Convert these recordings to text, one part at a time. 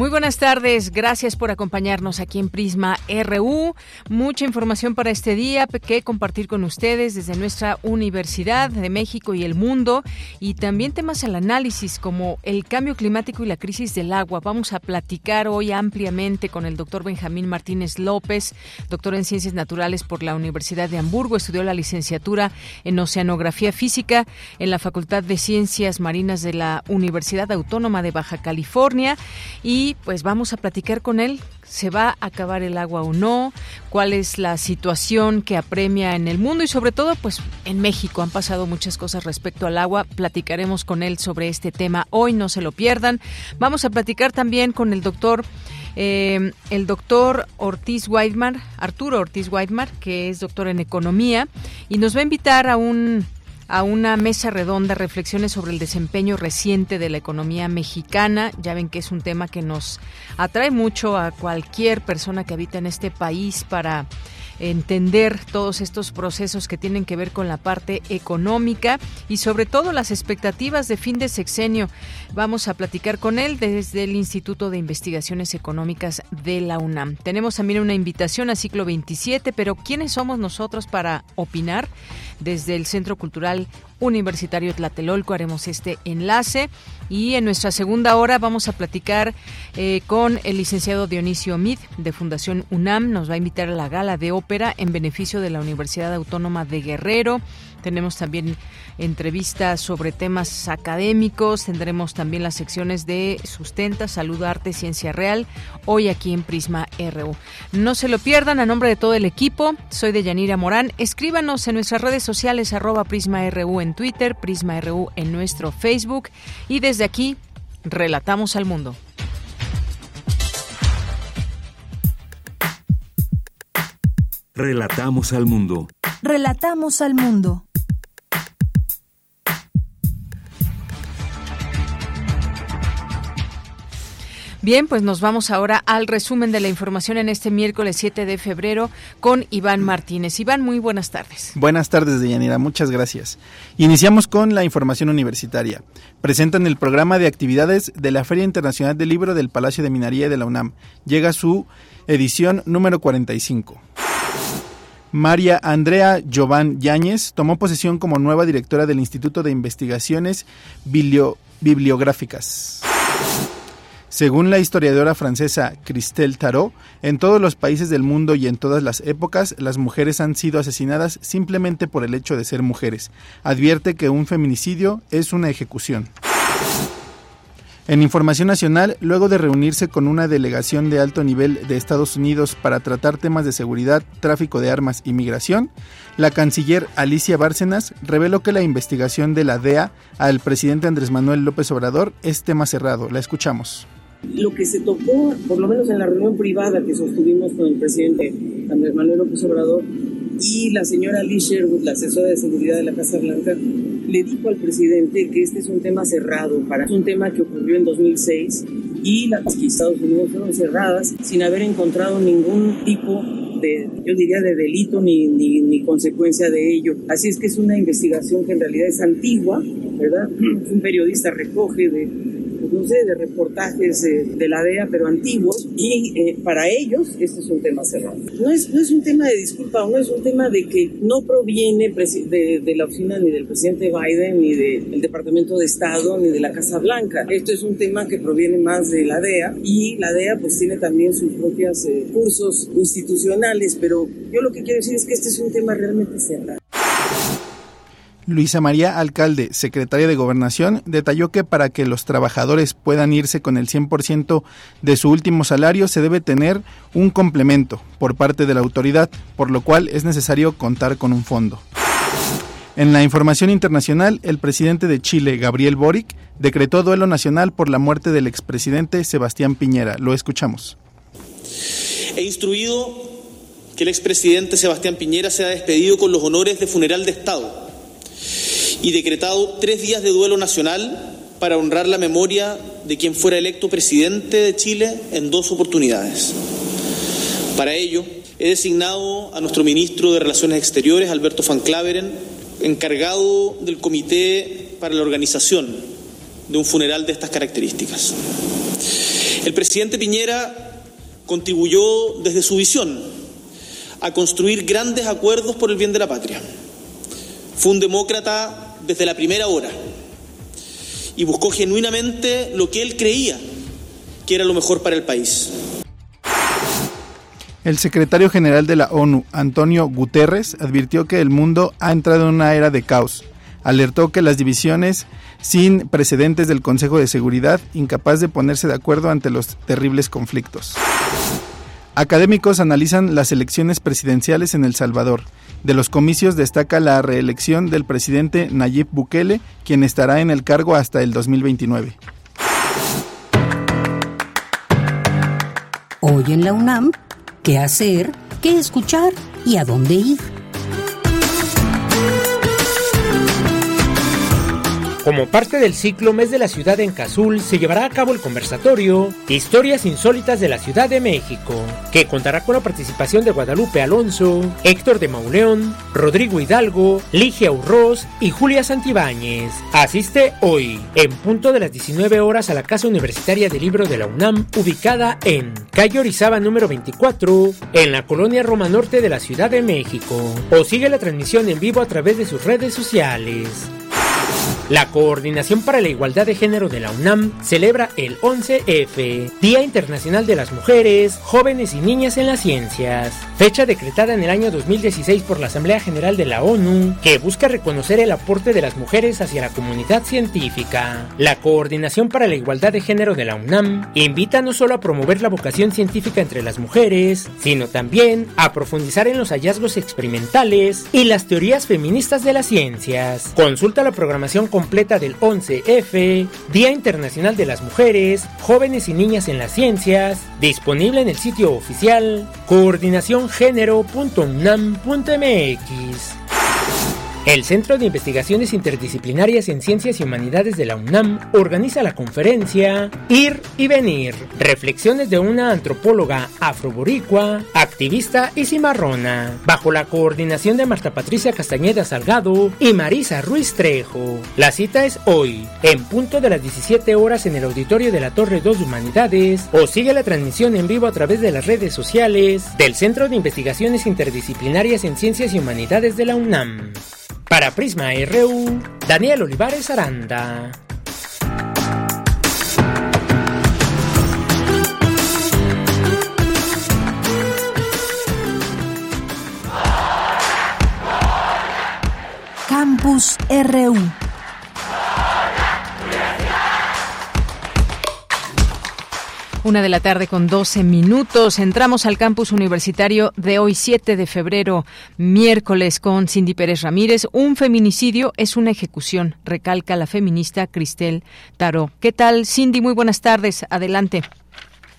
Muy buenas tardes, gracias por acompañarnos aquí en Prisma RU. Mucha información para este día que compartir con ustedes desde nuestra Universidad de México y el mundo y también temas al análisis como el cambio climático y la crisis del agua. Vamos a platicar hoy ampliamente con el doctor Benjamín Martínez López, doctor en Ciencias Naturales por la Universidad de Hamburgo, estudió la licenciatura en Oceanografía Física en la Facultad de Ciencias Marinas de la Universidad Autónoma de Baja California y pues vamos a platicar con él. ¿Se va a acabar el agua o no? ¿Cuál es la situación que apremia en el mundo? Y sobre todo, pues en México han pasado muchas cosas respecto al agua. Platicaremos con él sobre este tema hoy, no se lo pierdan. Vamos a platicar también con el doctor... Eh, el doctor Ortiz Weidmar, Arturo Ortiz Weidmar, que es doctor en economía, y nos va a invitar a un a una mesa redonda, reflexiones sobre el desempeño reciente de la economía mexicana. Ya ven que es un tema que nos atrae mucho a cualquier persona que habita en este país para entender todos estos procesos que tienen que ver con la parte económica y sobre todo las expectativas de fin de sexenio. Vamos a platicar con él desde el Instituto de Investigaciones Económicas de la UNAM. Tenemos también una invitación a ciclo 27, pero ¿quiénes somos nosotros para opinar? Desde el Centro Cultural Universitario Tlatelolco haremos este enlace y en nuestra segunda hora vamos a platicar eh, con el licenciado Dionisio Mid de Fundación UNAM. Nos va a invitar a la gala de ópera en beneficio de la Universidad Autónoma de Guerrero. Tenemos también entrevistas sobre temas académicos, tendremos también las secciones de Sustenta, Salud, Arte, Ciencia Real, hoy aquí en Prisma RU. No se lo pierdan, a nombre de todo el equipo, soy de Yanira Morán. Escríbanos en nuestras redes sociales, arroba Prisma RU en Twitter, Prisma RU en nuestro Facebook y desde aquí, relatamos al mundo. Relatamos al mundo. Relatamos al mundo. Bien, pues nos vamos ahora al resumen de la información en este miércoles 7 de febrero con Iván Martínez. Iván, muy buenas tardes. Buenas tardes, Deyanira, muchas gracias. Iniciamos con la información universitaria. Presentan el programa de actividades de la Feria Internacional del Libro del Palacio de Minería de la UNAM. Llega su edición número 45. María Andrea Jovan Yáñez tomó posesión como nueva directora del Instituto de Investigaciones Bibliográficas. Según la historiadora francesa Christelle Tarot, en todos los países del mundo y en todas las épocas, las mujeres han sido asesinadas simplemente por el hecho de ser mujeres. Advierte que un feminicidio es una ejecución. En Información Nacional, luego de reunirse con una delegación de alto nivel de Estados Unidos para tratar temas de seguridad, tráfico de armas y migración, la canciller Alicia Bárcenas reveló que la investigación de la DEA al presidente Andrés Manuel López Obrador es tema cerrado. La escuchamos. Lo que se tocó, por lo menos en la reunión privada que sostuvimos con el presidente Andrés Manuel López Obrador y la señora Lee Sherwood, la asesora de seguridad de la Casa Blanca, le dijo al presidente que este es un tema cerrado, para es un tema que ocurrió en 2006 y las Estados Unidos fueron cerradas sin haber encontrado ningún tipo de, yo diría, de delito ni, ni, ni, consecuencia de ello. Así es que es una investigación que en realidad es antigua, ¿verdad? Un periodista recoge de no sé, de reportajes de la DEA, pero antiguos, y eh, para ellos este es un tema cerrado. No es, no es un tema de disculpa, no es un tema de que no proviene de, de la oficina ni del presidente Biden, ni del Departamento de Estado, ni de la Casa Blanca. Esto es un tema que proviene más de la DEA, y la DEA pues tiene también sus propios eh, cursos institucionales, pero yo lo que quiero decir es que este es un tema realmente cerrado. Luisa María Alcalde, secretaria de Gobernación, detalló que para que los trabajadores puedan irse con el 100% de su último salario se debe tener un complemento por parte de la autoridad, por lo cual es necesario contar con un fondo. En la información internacional, el presidente de Chile, Gabriel Boric, decretó duelo nacional por la muerte del expresidente Sebastián Piñera. Lo escuchamos. He instruido que el expresidente Sebastián Piñera sea despedido con los honores de funeral de Estado y decretado tres días de duelo nacional para honrar la memoria de quien fuera electo presidente de Chile en dos oportunidades. Para ello, he designado a nuestro ministro de Relaciones Exteriores, Alberto Van Claveren, encargado del comité para la organización de un funeral de estas características. El presidente Piñera contribuyó desde su visión a construir grandes acuerdos por el bien de la patria. Fue un demócrata desde la primera hora y buscó genuinamente lo que él creía que era lo mejor para el país. El secretario general de la ONU, Antonio Guterres, advirtió que el mundo ha entrado en una era de caos. Alertó que las divisiones sin precedentes del Consejo de Seguridad, incapaz de ponerse de acuerdo ante los terribles conflictos. Académicos analizan las elecciones presidenciales en El Salvador. De los comicios destaca la reelección del presidente Nayib Bukele, quien estará en el cargo hasta el 2029. Hoy en la UNAM, ¿qué hacer? ¿Qué escuchar? ¿Y a dónde ir? Como parte del ciclo Mes de la Ciudad en Cazul, se llevará a cabo el conversatorio Historias Insólitas de la Ciudad de México, que contará con la participación de Guadalupe Alonso, Héctor de Mauleón, Rodrigo Hidalgo, Ligia Urroz y Julia Santibáñez. Asiste hoy, en punto de las 19 horas, a la Casa Universitaria del Libro de la UNAM, ubicada en calle Orizaba número 24, en la colonia Roma Norte de la Ciudad de México. O sigue la transmisión en vivo a través de sus redes sociales. La Coordinación para la Igualdad de Género de la UNAM celebra el 11F, Día Internacional de las Mujeres, Jóvenes y Niñas en las Ciencias, fecha decretada en el año 2016 por la Asamblea General de la ONU, que busca reconocer el aporte de las mujeres hacia la comunidad científica. La Coordinación para la Igualdad de Género de la UNAM invita no solo a promover la vocación científica entre las mujeres, sino también a profundizar en los hallazgos experimentales y las teorías feministas de las ciencias. Consulta la programación completa del 11F, Día Internacional de las Mujeres, Jóvenes y Niñas en las Ciencias, disponible en el sitio oficial coordinaciongénero.unam.mx. El Centro de Investigaciones Interdisciplinarias en Ciencias y Humanidades de la UNAM organiza la conferencia Ir y Venir, reflexiones de una antropóloga afroboricua, activista y cimarrona, bajo la coordinación de Marta Patricia Castañeda Salgado y Marisa Ruiz Trejo. La cita es hoy, en punto de las 17 horas en el auditorio de la Torre 2 de Humanidades, o sigue la transmisión en vivo a través de las redes sociales del Centro de Investigaciones Interdisciplinarias en Ciencias y Humanidades de la UNAM. Para Prisma RU, Daniel Olivares Aranda. Campus RU. Una de la tarde con 12 minutos. Entramos al campus universitario de hoy, 7 de febrero, miércoles, con Cindy Pérez Ramírez. Un feminicidio es una ejecución, recalca la feminista Cristel Taró. ¿Qué tal, Cindy? Muy buenas tardes. Adelante.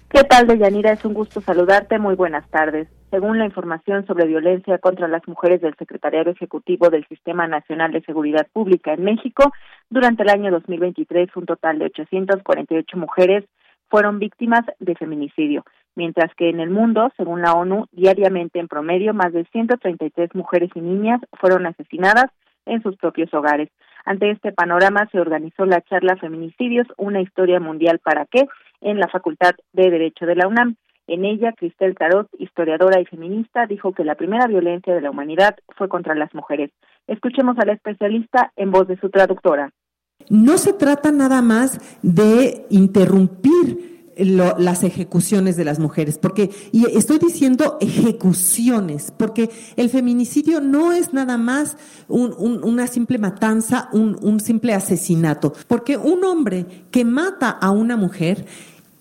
¿Qué tal, Deyanira? Es un gusto saludarte. Muy buenas tardes. Según la información sobre violencia contra las mujeres del Secretariado Ejecutivo del Sistema Nacional de Seguridad Pública en México, durante el año 2023 un total de 848 mujeres fueron víctimas de feminicidio, mientras que en el mundo, según la ONU, diariamente en promedio más de 133 mujeres y niñas fueron asesinadas en sus propios hogares. Ante este panorama se organizó la charla Feminicidios, una historia mundial para qué en la Facultad de Derecho de la UNAM. En ella, Cristel Tarot, historiadora y feminista, dijo que la primera violencia de la humanidad fue contra las mujeres. Escuchemos a la especialista en voz de su traductora. No se trata nada más de interrumpir las ejecuciones de las mujeres, porque, y estoy diciendo ejecuciones, porque el feminicidio no es nada más una simple matanza, un, un simple asesinato, porque un hombre que mata a una mujer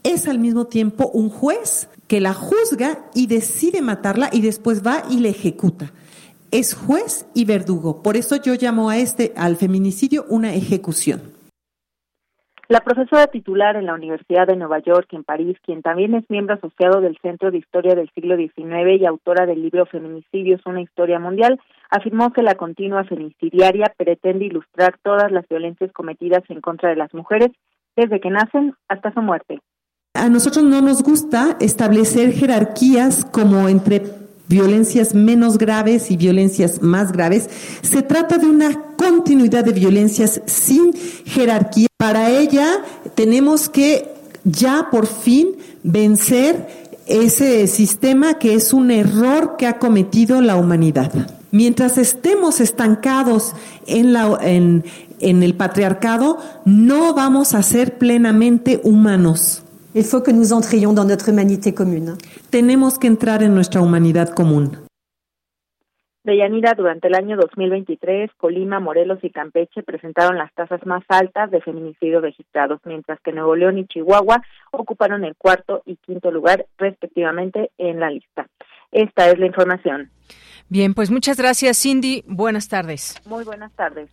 es al mismo tiempo un juez que la juzga y decide matarla y después va y le ejecuta. Es juez y verdugo. Por eso yo llamo a este, al feminicidio, una ejecución. La profesora titular en la Universidad de Nueva York, en París, quien también es miembro asociado del Centro de Historia del Siglo XIX y autora del libro Feminicidios, una historia mundial, afirmó que la continua feminicidiaria pretende ilustrar todas las violencias cometidas en contra de las mujeres desde que nacen hasta su muerte. A nosotros no nos gusta establecer jerarquías como entre violencias menos graves y violencias más graves. Se trata de una continuidad de violencias sin jerarquía. Para ella tenemos que ya por fin vencer ese sistema que es un error que ha cometido la humanidad. Mientras estemos estancados en, el patriarcado, no vamos a ser plenamente humanos. Il faut que nous entrions dans notre humanité commune. Tenemos que entrar en nuestra humanidad común. Deyanira, durante el año 2023, Colima, Morelos y Campeche presentaron las tasas más altas de feminicidio registrados, mientras que Nuevo León y Chihuahua ocuparon el cuarto y quinto lugar, respectivamente, en la lista. Esta es la información. Bien, pues muchas gracias, Cindy. Buenas tardes. Muy buenas tardes.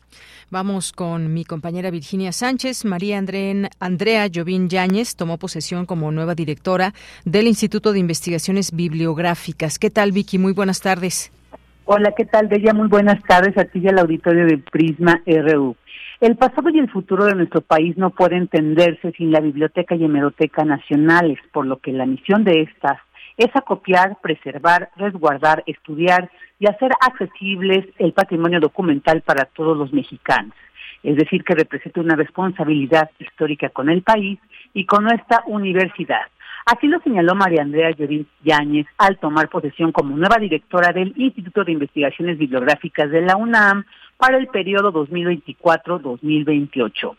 Vamos con mi compañera Virginia Sánchez. María Andrea Jovín Yáñez tomó posesión como nueva directora del Instituto de Investigaciones Bibliográficas. ¿Qué tal, Vicky? Muy buenas tardes. Hola, ¿qué tal, Bella? Muy buenas tardes a ti y al auditorio de Prisma RU. El pasado y el futuro de nuestro país no puede entenderse sin la Biblioteca y Hemeroteca Nacionales, por lo que la misión de estas es acopiar, preservar, resguardar, estudiar y hacer accesibles el patrimonio documental para todos los mexicanos. Es decir, que representa una responsabilidad histórica con el país y con nuestra universidad. Así lo señaló María Andrea Llorín Yáñez al tomar posesión como nueva directora del Instituto de Investigaciones Bibliográficas de la UNAM para el periodo 2024-2028.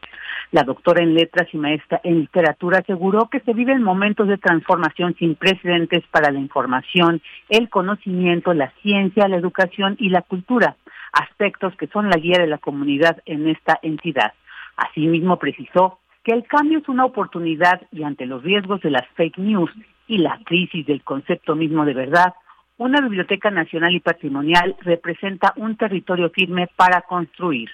La doctora en letras y maestra en literatura aseguró que se viven momentos de transformación sin precedentes para la información, el conocimiento, la ciencia, la educación y la cultura, aspectos que son la guía de la comunidad en esta entidad. Asimismo, precisó que el cambio es una oportunidad y ante los riesgos de las fake news y la crisis del concepto mismo de verdad, una biblioteca nacional y patrimonial representa un territorio firme para construir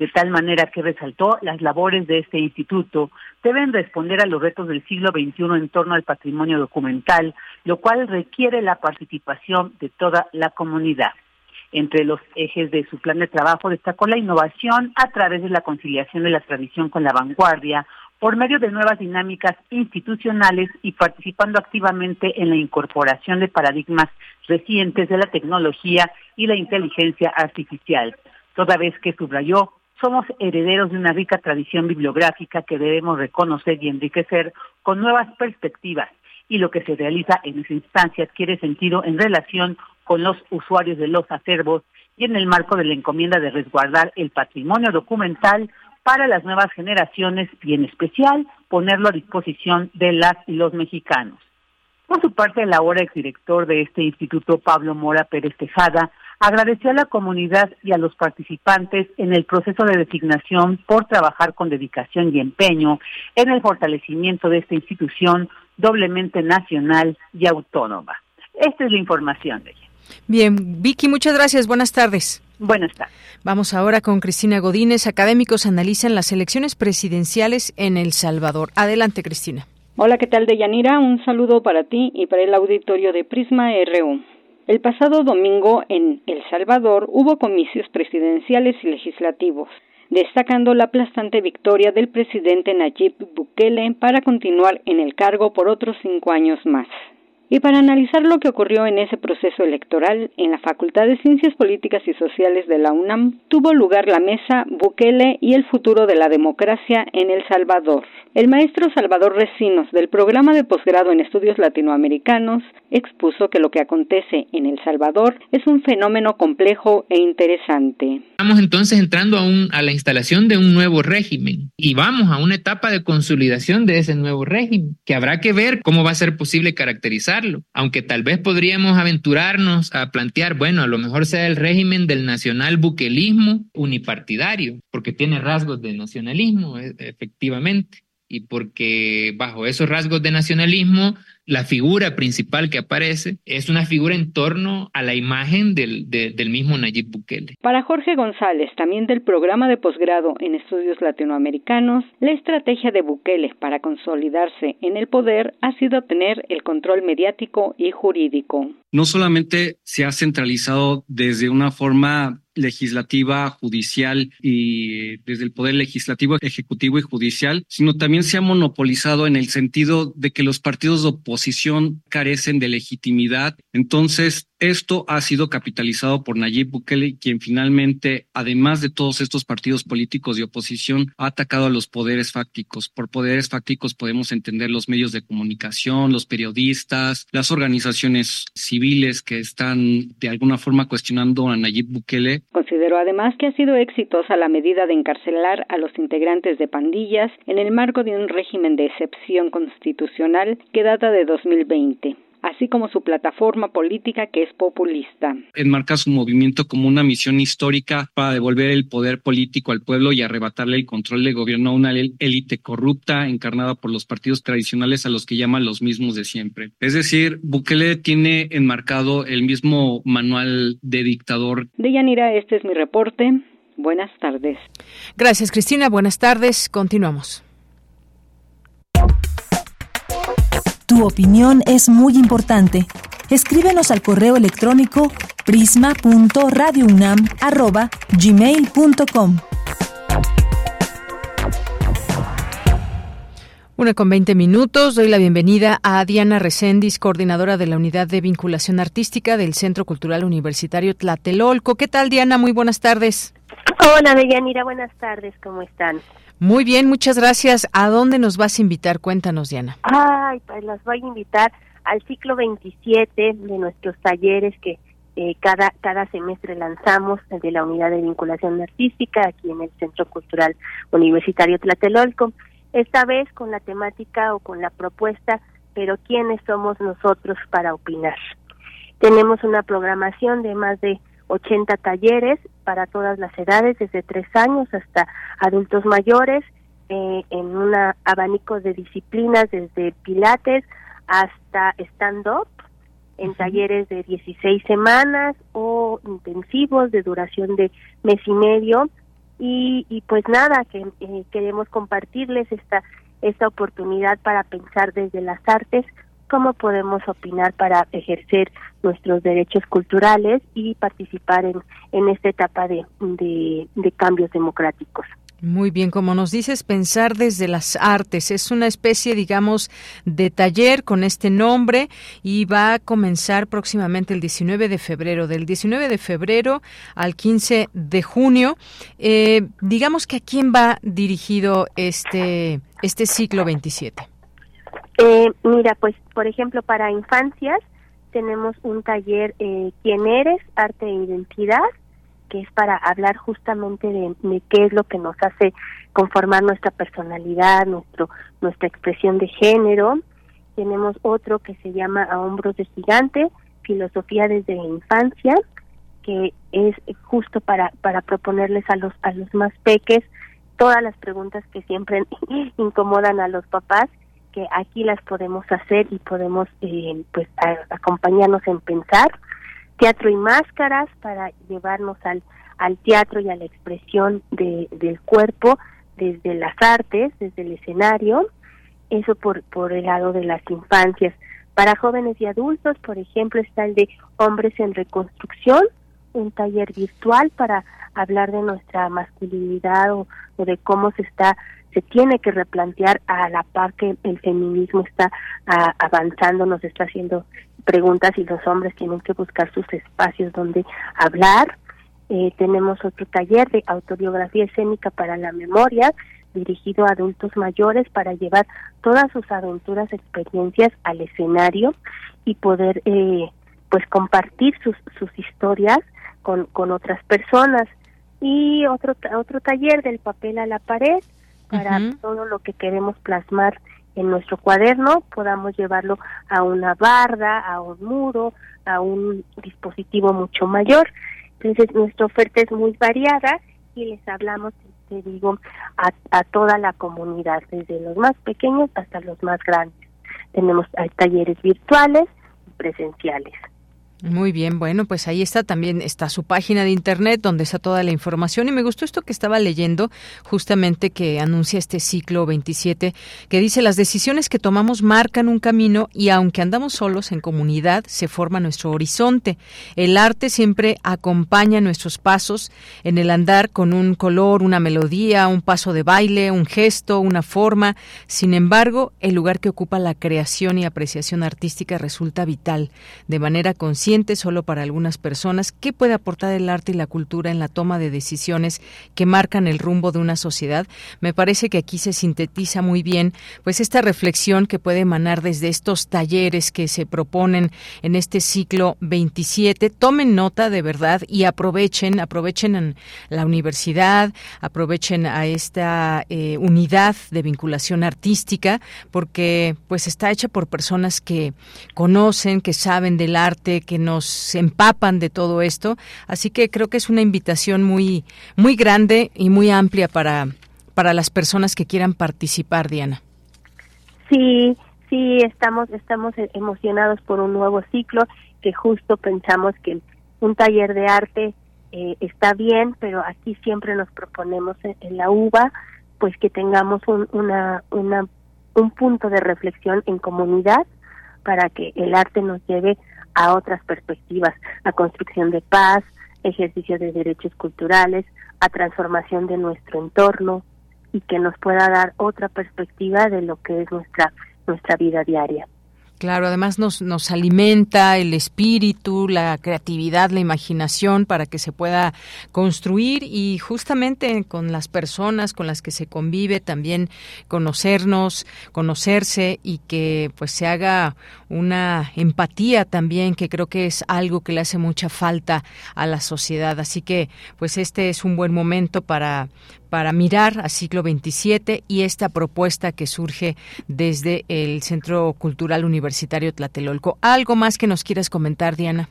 de tal manera que resaltó las labores de este instituto deben responder a los retos del siglo XXI en torno al patrimonio documental, lo cual requiere la participación de toda la comunidad. Entre los ejes de su plan de trabajo destacó la innovación a través de la conciliación de la tradición con la vanguardia, por medio de nuevas dinámicas institucionales y participando activamente en la incorporación de paradigmas recientes de la tecnología y la inteligencia artificial, toda vez que subrayó somos herederos de una rica tradición bibliográfica que debemos reconocer y enriquecer con nuevas perspectivas y lo que se realiza en esa instancia adquiere sentido en relación con los usuarios de los acervos y en el marco de la encomienda de resguardar el patrimonio documental para las nuevas generaciones y en especial ponerlo a disposición de las y los mexicanos. Por su parte, el ahora exdirector de este instituto, Pablo Mora Pérez Tejada, agradeció a la comunidad y a los participantes en el proceso de designación por trabajar con dedicación y empeño en el fortalecimiento de esta institución doblemente nacional y autónoma. Esta es la información de ella. Bien, Vicky, muchas gracias. Buenas tardes. Buenas tardes. Vamos ahora con Cristina Godínez. Académicos analizan las elecciones presidenciales en El Salvador. Adelante, Cristina. Hola, ¿qué tal, Deyanira? Un saludo para ti y para el auditorio de Prisma RU. El pasado domingo en El Salvador hubo comicios presidenciales y legislativos, destacando la aplastante victoria del presidente Nayib Bukele para continuar en el cargo por otros cinco años más. Y para analizar lo que ocurrió en ese proceso electoral, en la Facultad de Ciencias Políticas y Sociales de la UNAM tuvo lugar la mesa Bukele y el futuro de la democracia en El Salvador. El maestro Salvador Recinos, del programa de posgrado en estudios latinoamericanos, expuso que lo que acontece en El Salvador es un fenómeno complejo e interesante. Estamos entonces entrando a, la instalación de un nuevo régimen y vamos a una etapa de consolidación de ese nuevo régimen, que habrá que ver cómo va a ser posible aunque tal vez podríamos aventurarnos a plantear, bueno, a lo mejor sea el régimen del nacional buquelismo unipartidario, porque tiene rasgos de nacionalismo, e, efectivamente y porque bajo esos rasgos de nacionalismo la figura principal que aparece es una figura en torno a la imagen del, del mismo Nayib Bukele. Para Jorge González, también del programa de posgrado en estudios latinoamericanos, la estrategia de Bukele para consolidarse en el poder ha sido tener el control mediático y jurídico. No solamente se ha centralizado desde una forma legislativa, judicial y desde el poder legislativo, ejecutivo y judicial, sino también se ha monopolizado en el sentido de que los partidos de oposición carecen de legitimidad. Entonces, esto ha sido capitalizado por Nayib Bukele, quien finalmente, además de todos estos partidos políticos de oposición, ha atacado a los poderes fácticos. Por poderes fácticos podemos entender los medios de comunicación, los periodistas, las organizaciones civiles que están de alguna forma cuestionando a Nayib Bukele. Consideró además que ha sido exitosa la medida de encarcelar a los integrantes de pandillas en el marco de un régimen de excepción constitucional que data de 2020 así como su plataforma política que es populista. Enmarca su movimiento como una misión histórica para devolver el poder político al pueblo y arrebatarle el control del gobierno a una élite corrupta encarnada por los partidos tradicionales a los que llaman los mismos de siempre. Es decir, Bukele tiene enmarcado el mismo manual de dictador. De Yanira, este es mi reporte. Buenas tardes. Gracias, Cristina. Buenas tardes. Continuamos. Tu opinión es muy importante. Escríbenos al correo electrónico prisma.radiounam@gmail.com. Una con 20 minutos. Doy la bienvenida a Diana Recendis, coordinadora de la Unidad de Vinculación Artística del Centro Cultural Universitario Tlatelolco. ¿Qué tal, Diana? Muy buenas tardes. Hola, Deyanira. Buenas tardes. ¿Cómo están? Muy bien, muchas gracias. ¿A dónde nos vas a invitar? Cuéntanos, Diana. Ay, pues las voy a invitar al ciclo 27 de nuestros talleres que eh, cada, cada semestre lanzamos de la Unidad de Vinculación Artística aquí en el Centro Cultural Universitario Tlatelolco. Esta vez con la temática o con la propuesta, pero ¿quiénes somos nosotros para opinar? Tenemos una programación de más de 80 talleres para todas las edades, desde tres años hasta adultos mayores, eh, en un abanico de disciplinas, desde pilates hasta stand-up, en talleres de 16 semanas o intensivos de duración de mes y medio. Y, y pues nada, que eh, queremos compartirles esta, esta oportunidad para pensar desde las artes cómo podemos opinar para ejercer nuestros derechos culturales y participar en, en esta etapa de, de, cambios democráticos. Muy bien, como nos dices, pensar desde las artes. Es una especie, digamos, de taller con este nombre y va a comenzar próximamente el 19 de febrero. Del 19 de febrero al 15 de junio. Eh, digamos que a quién va dirigido este, este ciclo 27. Eh, mira, pues por ejemplo para infancias tenemos un taller eh, ¿Quién eres? Arte e Identidad, que es para hablar justamente de, qué es lo que nos hace conformar nuestra personalidad, nuestro nuestra expresión de género. Tenemos otro que se llama A Hombros de Gigante, Filosofía desde la Infancia, que es justo para, para proponerles a los, a los más peques todas las preguntas que siempre incomodan a los papás que aquí las podemos hacer y podemos eh, pues acompañarnos en pensar. Teatro y máscaras para llevarnos al al teatro y a la expresión de, del cuerpo desde las artes desde el escenario eso por por el lado de las infancias. Para jóvenes y adultos por ejemplo está el de hombres en reconstrucción un taller virtual para hablar de nuestra masculinidad o, o de cómo se está se tiene que replantear a la par que el feminismo está avanzando, nos está haciendo preguntas y los hombres tienen que buscar sus espacios donde hablar. Eh, tenemos otro taller de autobiografía escénica para la memoria, dirigido a adultos mayores para llevar todas sus aventuras, experiencias al escenario y poder eh, pues compartir sus, sus historias con, con otras personas. Y otro, otro taller del papel a la pared para todo lo que queremos plasmar en nuestro cuaderno, podamos llevarlo a una barda, a un muro, a un dispositivo mucho mayor. Entonces, nuestra oferta es muy variada y les hablamos, te digo, a, a toda la comunidad, desde los más pequeños hasta los más grandes. Tenemos talleres virtuales y presenciales. Muy bien, bueno, pues ahí está también está su página de internet donde está toda la información y me gustó esto que estaba leyendo justamente que anuncia este ciclo 27 que dice las decisiones que tomamos marcan un camino y aunque andamos solos en comunidad se forma nuestro horizonte. El arte siempre acompaña nuestros pasos en el andar con un color, una melodía, un paso de baile, un gesto, una forma. Sin embargo, el lugar que ocupa la creación y apreciación artística resulta vital de manera consciente solo para algunas personas, ¿qué puede aportar el arte y la cultura en la toma de decisiones que marcan el rumbo de una sociedad? Me parece que aquí se sintetiza muy bien pues esta reflexión que puede emanar desde estos talleres que se proponen en este ciclo 27. Tomen nota de verdad y aprovechen, aprovechen en la universidad, aprovechen a esta eh, unidad de vinculación artística porque pues está hecha por personas que conocen, que saben del arte, que nos empapan de todo esto. Así que creo que es una invitación muy, muy grande y muy amplia para, para las personas que quieran participar, Diana. Sí, sí, estamos, estamos emocionados por un nuevo ciclo que justo pensamos que un taller de arte eh, está bien, pero aquí siempre nos proponemos en, la UBA pues que tengamos un, una, una, un punto de reflexión en comunidad para que el arte nos lleve a otras perspectivas, a construcción de paz, ejercicio de derechos culturales, a transformación de nuestro entorno y que nos pueda dar otra perspectiva de lo que es nuestra nuestra vida diaria. Claro, además nos, nos alimenta el espíritu, la creatividad, la imaginación para que se pueda construir y justamente con las personas con las que se convive también conocernos, conocerse y que pues se haga una empatía también que creo que es algo que le hace mucha falta a la sociedad. Así que pues este es un buen momento para para mirar a siglo XXVII y esta propuesta que surge desde el Centro Cultural Universitario Tlatelolco. ¿Algo más que nos quieras comentar, Diana?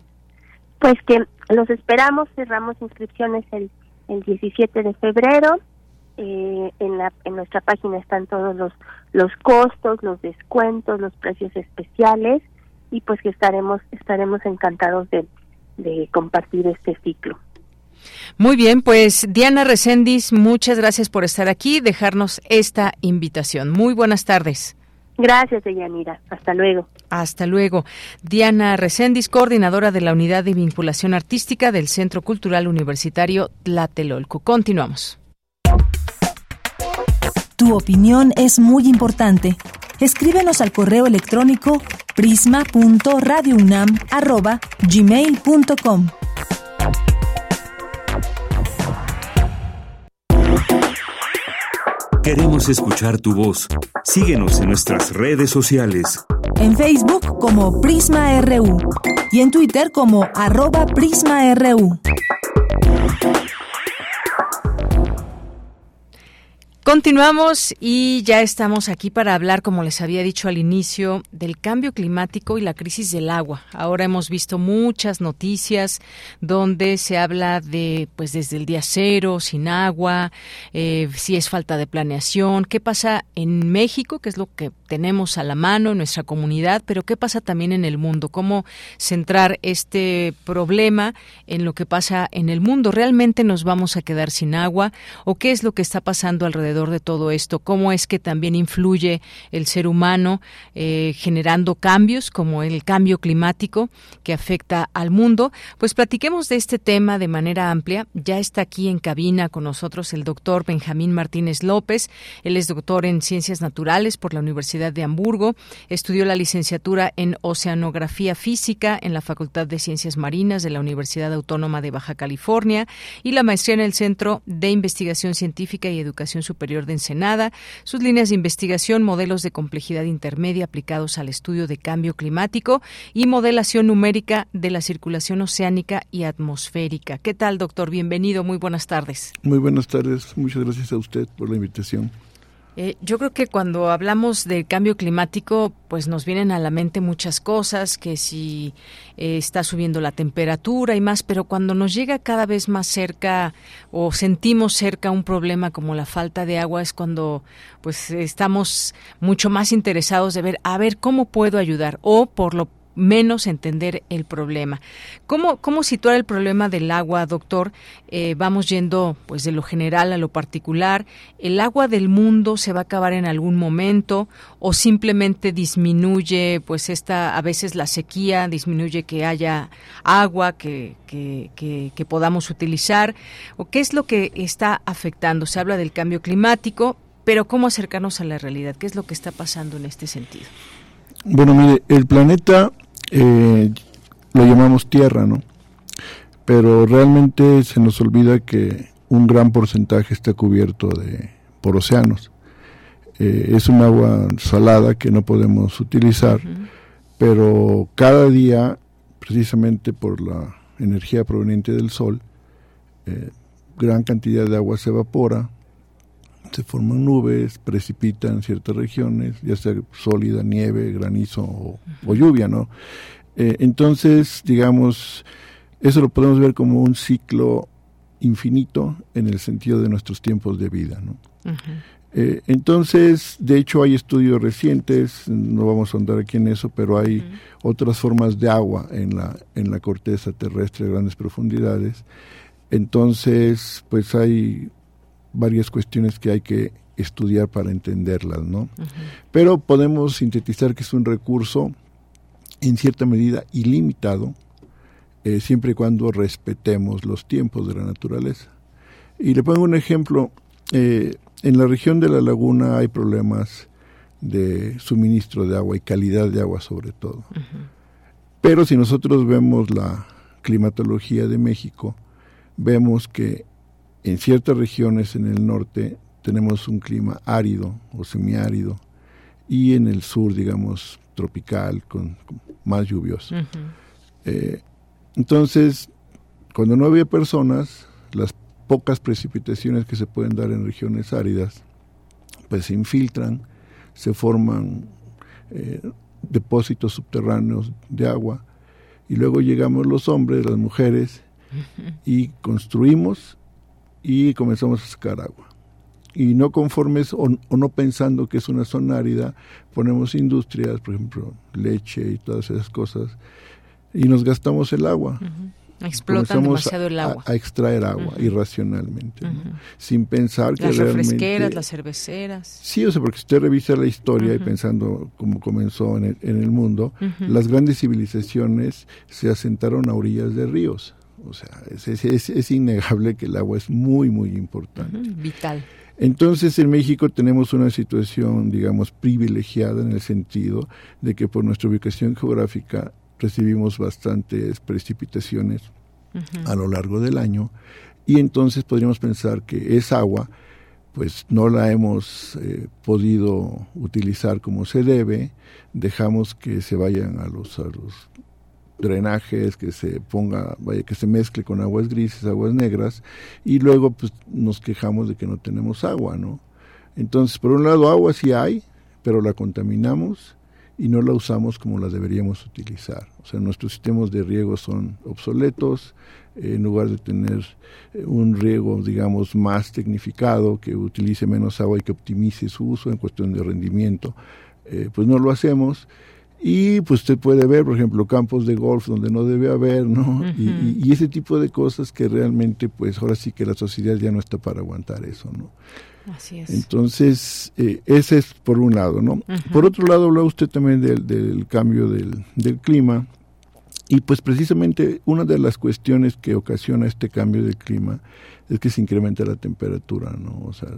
Pues que los esperamos, cerramos inscripciones el, el 17 de febrero. Eh, en, la, en nuestra página están todos los, los costos, los descuentos, los precios especiales y pues que estaremos, estaremos encantados de, de compartir este ciclo. Muy bien, pues Diana Recendis, muchas gracias por estar aquí, dejarnos esta invitación. Muy buenas tardes. Gracias, Deyanira. Hasta luego. Hasta luego. Diana Recendis, coordinadora de la Unidad de Vinculación Artística del Centro Cultural Universitario Tlatelolco. Continuamos. Tu opinión es muy importante. Escríbenos al correo electrónico prisma.radiounam@gmail.com. Queremos escuchar tu voz. Síguenos en nuestras redes sociales. En Facebook como Prisma RU y en Twitter como arroba PrismaRU. Continuamos y ya estamos aquí para hablar, como les había dicho al inicio, del cambio climático y la crisis del agua. Ahora hemos visto muchas noticias donde se habla de, pues desde el día cero, sin agua, eh, si es falta de planeación, qué pasa en México, que es lo que tenemos a la mano en nuestra comunidad, pero qué pasa también en el mundo, cómo centrar este problema en lo que pasa en el mundo. ¿Realmente nos vamos a quedar sin agua o qué es lo que está pasando alrededor? De todo esto, cómo es que también influye el ser humano eh, generando cambios como el cambio climático que afecta al mundo. Pues platiquemos de este tema de manera amplia. Ya está aquí en cabina con nosotros el doctor Benjamín Martínez López. Él es doctor en Ciencias Naturales por la Universidad de Hamburgo. Estudió la licenciatura en Oceanografía Física en la Facultad de Ciencias Marinas de la Universidad Autónoma de Baja California y la maestría en el Centro de Investigación Científica y Educación Superior Superior de Ensenada, sus líneas de investigación, modelos de complejidad intermedia aplicados al estudio de cambio climático y modelación numérica de la circulación oceánica y atmosférica. ¿Qué tal, doctor? Bienvenido, muy buenas tardes. Muy buenas tardes, muchas gracias a usted por la invitación. Eh, yo creo que cuando hablamos del cambio climático, pues nos vienen a la mente muchas cosas, que si eh, está subiendo la temperatura y más, pero cuando nos llega cada vez más cerca o sentimos cerca un problema como la falta de agua es cuando pues estamos mucho más interesados de ver a ver cómo puedo ayudar o por lo menos entender el problema. ¿Cómo, cómo situar el problema del agua, doctor? Eh, vamos yendo pues de lo general a lo particular. ¿El agua del mundo se va a acabar en algún momento o simplemente disminuye pues esta, a veces la sequía, disminuye que haya agua que, que, podamos utilizar? ¿O qué es lo que está afectando? Se habla del cambio climático, pero ¿cómo acercarnos a la realidad? ¿Qué es lo que está pasando en este sentido? Bueno, mire, el planeta eh, lo llamamos Tierra, ¿no? Pero realmente se nos olvida que un gran porcentaje está cubierto de por océanos. Eh, es un agua salada que no podemos utilizar, pero cada día, precisamente por la energía proveniente del sol, eh, gran cantidad de agua se evapora, se forman nubes, precipitan ciertas regiones, ya sea sólida, nieve, granizo o, lluvia, ¿no? Eh, entonces, digamos, eso lo podemos ver como un ciclo infinito en el sentido de nuestros tiempos de vida, ¿no? Eh, entonces, de hecho, hay estudios recientes, no vamos a andar aquí en eso, pero hay otras formas de agua en la, en la corteza terrestre a grandes profundidades. Entonces, pues hay varias cuestiones que hay que estudiar para entenderlas, ¿no? Pero podemos sintetizar que es un recurso en cierta medida ilimitado, eh, siempre y cuando respetemos los tiempos de la naturaleza. Y le pongo un ejemplo, eh, en la región de la laguna hay problemas de suministro de agua y calidad de agua sobre todo. Pero si nosotros vemos la climatología de México, vemos que en ciertas regiones en el norte tenemos un clima árido o semiárido y en el sur, digamos, tropical, con, más lluvioso. Eh, entonces, cuando no había personas, las pocas precipitaciones que se pueden dar en regiones áridas, pues se infiltran, se forman eh, depósitos subterráneos de agua, y luego llegamos los hombres, las mujeres, y construimos y comenzamos a sacar agua. Y no conformes o, no pensando que es una zona árida, ponemos industrias, por ejemplo, leche y todas esas cosas, y nos gastamos el agua. Explotan demasiado el agua. A, extraer agua irracionalmente, sin pensar que las realmente... Las refresqueras, las cerveceras. Sí, o sea, porque si usted revisa la historia y pensando cómo comenzó en el, en el mundo, las grandes civilizaciones se asentaron a orillas de ríos o sea, es, es, innegable que el agua es muy, muy importante. vital. Entonces en México tenemos una situación, digamos, privilegiada en el sentido de que por nuestra ubicación geográfica recibimos bastantes precipitaciones a lo largo del año y entonces podríamos pensar que esa agua pues no la hemos eh, podido utilizar como se debe, dejamos que se vayan a los, a los drenajes, que se ponga, vaya, que se mezcle con aguas grises, aguas negras, y luego pues nos quejamos de que no tenemos agua, ¿no? Entonces, por un lado, agua sí hay, pero la contaminamos y no la usamos como la deberíamos utilizar. O sea, nuestros sistemas de riego son obsoletos, en lugar de tener eh, un riego, digamos, más tecnificado, que utilice menos agua y que optimice su uso en cuestión de rendimiento, eh, pues no lo hacemos y pues usted puede ver, por ejemplo, campos de golf donde no debe haber, ¿no? y, ese tipo de cosas que realmente, pues ahora sí que la sociedad ya no está para aguantar eso, ¿no? Así es. Entonces, eh, ese es por un lado, ¿no? Por otro lado, habla usted también del, del cambio del, del clima. Y pues precisamente una de las cuestiones que ocasiona este cambio del clima es que se incrementa la temperatura, ¿no? O sea,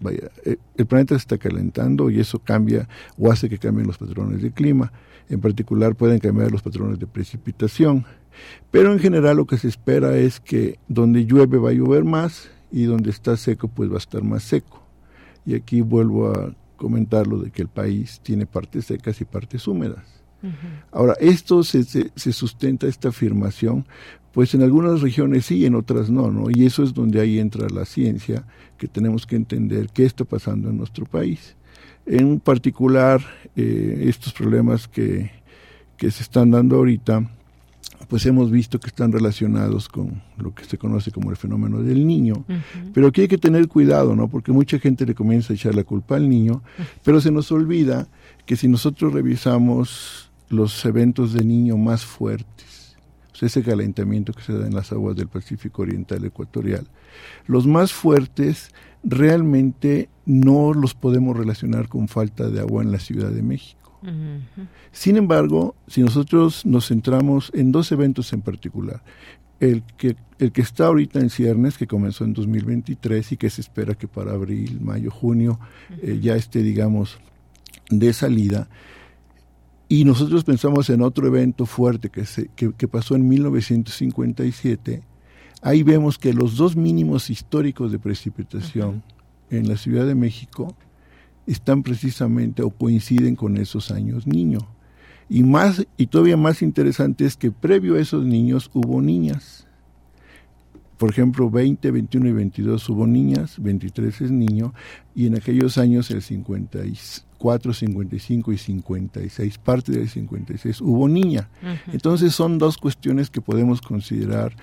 vaya, eh, el planeta se está calentando y eso cambia o hace que cambien los patrones de clima. En particular pueden cambiar los patrones de precipitación. Pero en general lo que se espera es que donde llueve va a llover más y donde está seco pues va a estar más seco. Y aquí vuelvo a comentar lo de que el país tiene partes secas y partes húmedas. Ahora, esto se, se, sustenta, esta afirmación, pues en algunas regiones sí, en otras no, ¿no? Y eso es donde ahí entra la ciencia, que tenemos que entender qué está pasando en nuestro país. En particular, eh, estos problemas que, que se están dando ahorita, pues hemos visto que están relacionados con lo que se conoce como el fenómeno del niño. Pero aquí hay que tener cuidado, ¿no? Porque mucha gente le comienza a echar la culpa al niño, pero se nos olvida que si nosotros revisamos los eventos de niño más fuertes, ese calentamiento que se da en las aguas del Pacífico Oriental Ecuatorial, los más fuertes realmente no los podemos relacionar con falta de agua en la Ciudad de México. Sin embargo, si nosotros nos centramos en dos eventos en particular, el que, el que está ahorita en ciernes, que comenzó en 2023 y que se espera que para abril, mayo, junio eh, ya esté, digamos, de salida, y nosotros pensamos en otro evento fuerte que, se, que, pasó en 1957, ahí vemos que los dos mínimos históricos de precipitación en la Ciudad de México están precisamente o coinciden con esos años niño. Y más y todavía más interesante es que previo a esos niños hubo niñas. Por ejemplo, 20, 21 y 22 hubo niñas, 23 es niño, y en aquellos años el 54, 55 y 56, parte del 56, hubo niña. Entonces son dos cuestiones que podemos considerar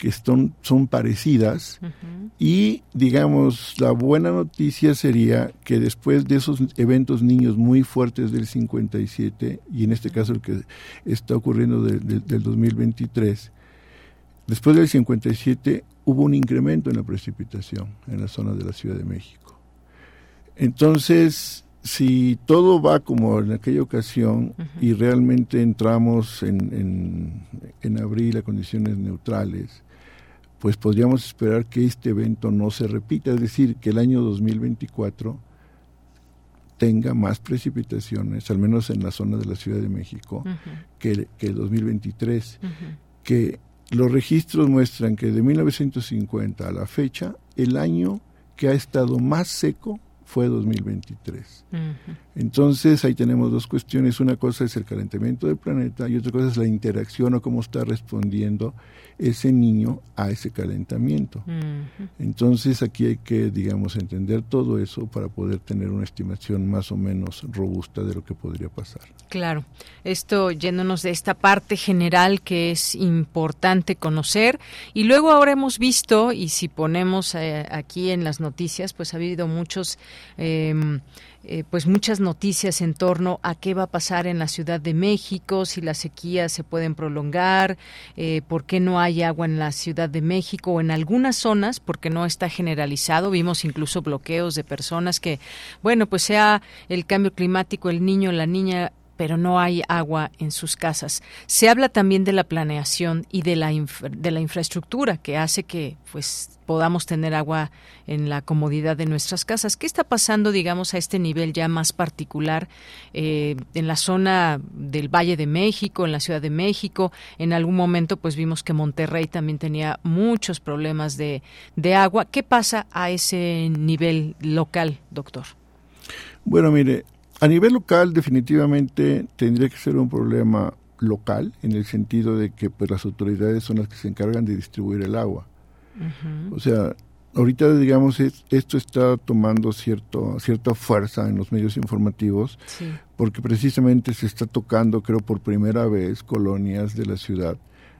que son, son parecidas y digamos la buena noticia sería que después de esos eventos niños muy fuertes del 57 y en este caso el que está ocurriendo del 2023 después del 57 hubo un incremento en la precipitación en la zona de la Ciudad de México. Entonces si todo va como en aquella ocasión y realmente entramos en, en, en abril a condiciones neutrales, pues podríamos esperar que este evento no se repita, es decir, que el año 2024 tenga más precipitaciones, al menos en la zona de la Ciudad de México, que, que, el 2023, que los registros muestran que de 1950 a la fecha, el año que ha estado más seco fue 2023. Entonces ahí tenemos dos cuestiones. Una cosa es el calentamiento del planeta y otra cosa es la interacción o cómo está respondiendo ese niño a ese calentamiento. Entonces aquí hay que, digamos, entender todo eso para poder tener una estimación más o menos robusta de lo que podría pasar. Claro, esto yéndonos de esta parte general que es importante conocer y luego ahora hemos visto y si ponemos eh, aquí en las noticias, pues ha habido muchos eh, eh, pues muchas noticias en torno a qué va a pasar en la Ciudad de México, si las sequías se pueden prolongar, eh, por qué no hay agua en la Ciudad de México o en algunas zonas, porque no está generalizado. Vimos incluso bloqueos de personas que, bueno, pues sea el cambio climático, el niño, la niña pero no hay agua en sus casas. Se habla también de la planeación y de la, de la infraestructura que hace que pues podamos tener agua en la comodidad de nuestras casas. ¿Qué está pasando, digamos, a este nivel ya más particular eh, en la zona del Valle de México, en la Ciudad de México? En algún momento, pues vimos que Monterrey también tenía muchos problemas de, de agua. ¿Qué pasa a ese nivel local, doctor? Bueno, mire, a nivel local definitivamente tendría que ser un problema local en el sentido de que pues las autoridades son las que se encargan de distribuir el agua. O sea, ahorita digamos esto está tomando cierto cierta fuerza en los medios informativos porque precisamente se está tocando creo por primera vez colonias de la ciudad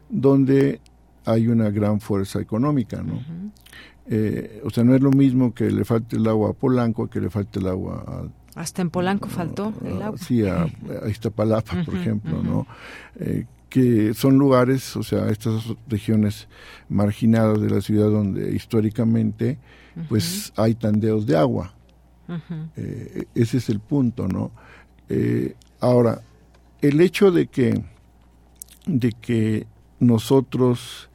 donde hay una gran fuerza económica, ¿no? Eh, o sea, no es lo mismo que le falte el agua a Polanco que le falte el agua a hasta en Polanco faltó el agua. Sí, a, a Iztapalapa, por ejemplo, ¿no? Eh, que son lugares, o sea, estas regiones marginadas de la ciudad donde históricamente pues hay tandeos de agua. Eh, ese es el punto, ¿no? Eh, ahora, el hecho de que, de que nosotros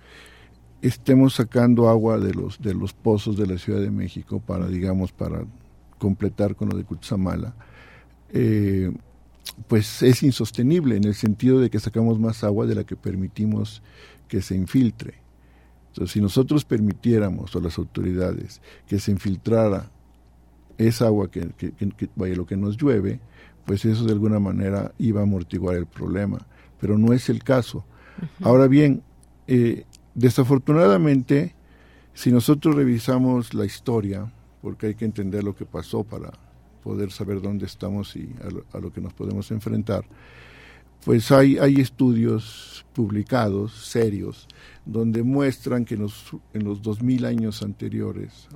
estemos sacando agua de los, de los pozos de la Ciudad de México para, digamos, para completar con lo de Cutzamala, eh, pues es insostenible en el sentido de que sacamos más agua de la que permitimos que se infiltre. Entonces, si nosotros permitiéramos a las autoridades que se infiltrara esa agua que, que, vaya lo que nos llueve, pues eso de alguna manera iba a amortiguar el problema, pero no es el caso. Ahora bien, eh, desafortunadamente, si nosotros revisamos la historia, porque hay que entender lo que pasó para poder saber dónde estamos y a lo, que nos podemos enfrentar, pues hay, hay estudios publicados, serios, donde muestran que en los, en los 2000 años anteriores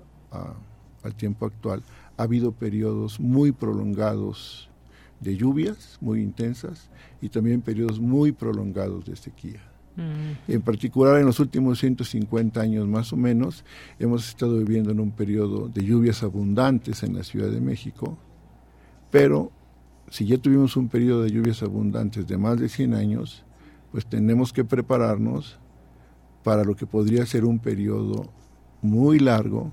al tiempo actual ha habido periodos muy prolongados de lluvias muy intensas y también periodos muy prolongados de sequía. Mm. En particular, en los últimos 150 años más o menos, hemos estado viviendo en un periodo de lluvias abundantes en la Ciudad de México, pero si ya tuvimos un periodo de lluvias abundantes de más de 100 años, pues tenemos que prepararnos para lo que podría ser un periodo muy largo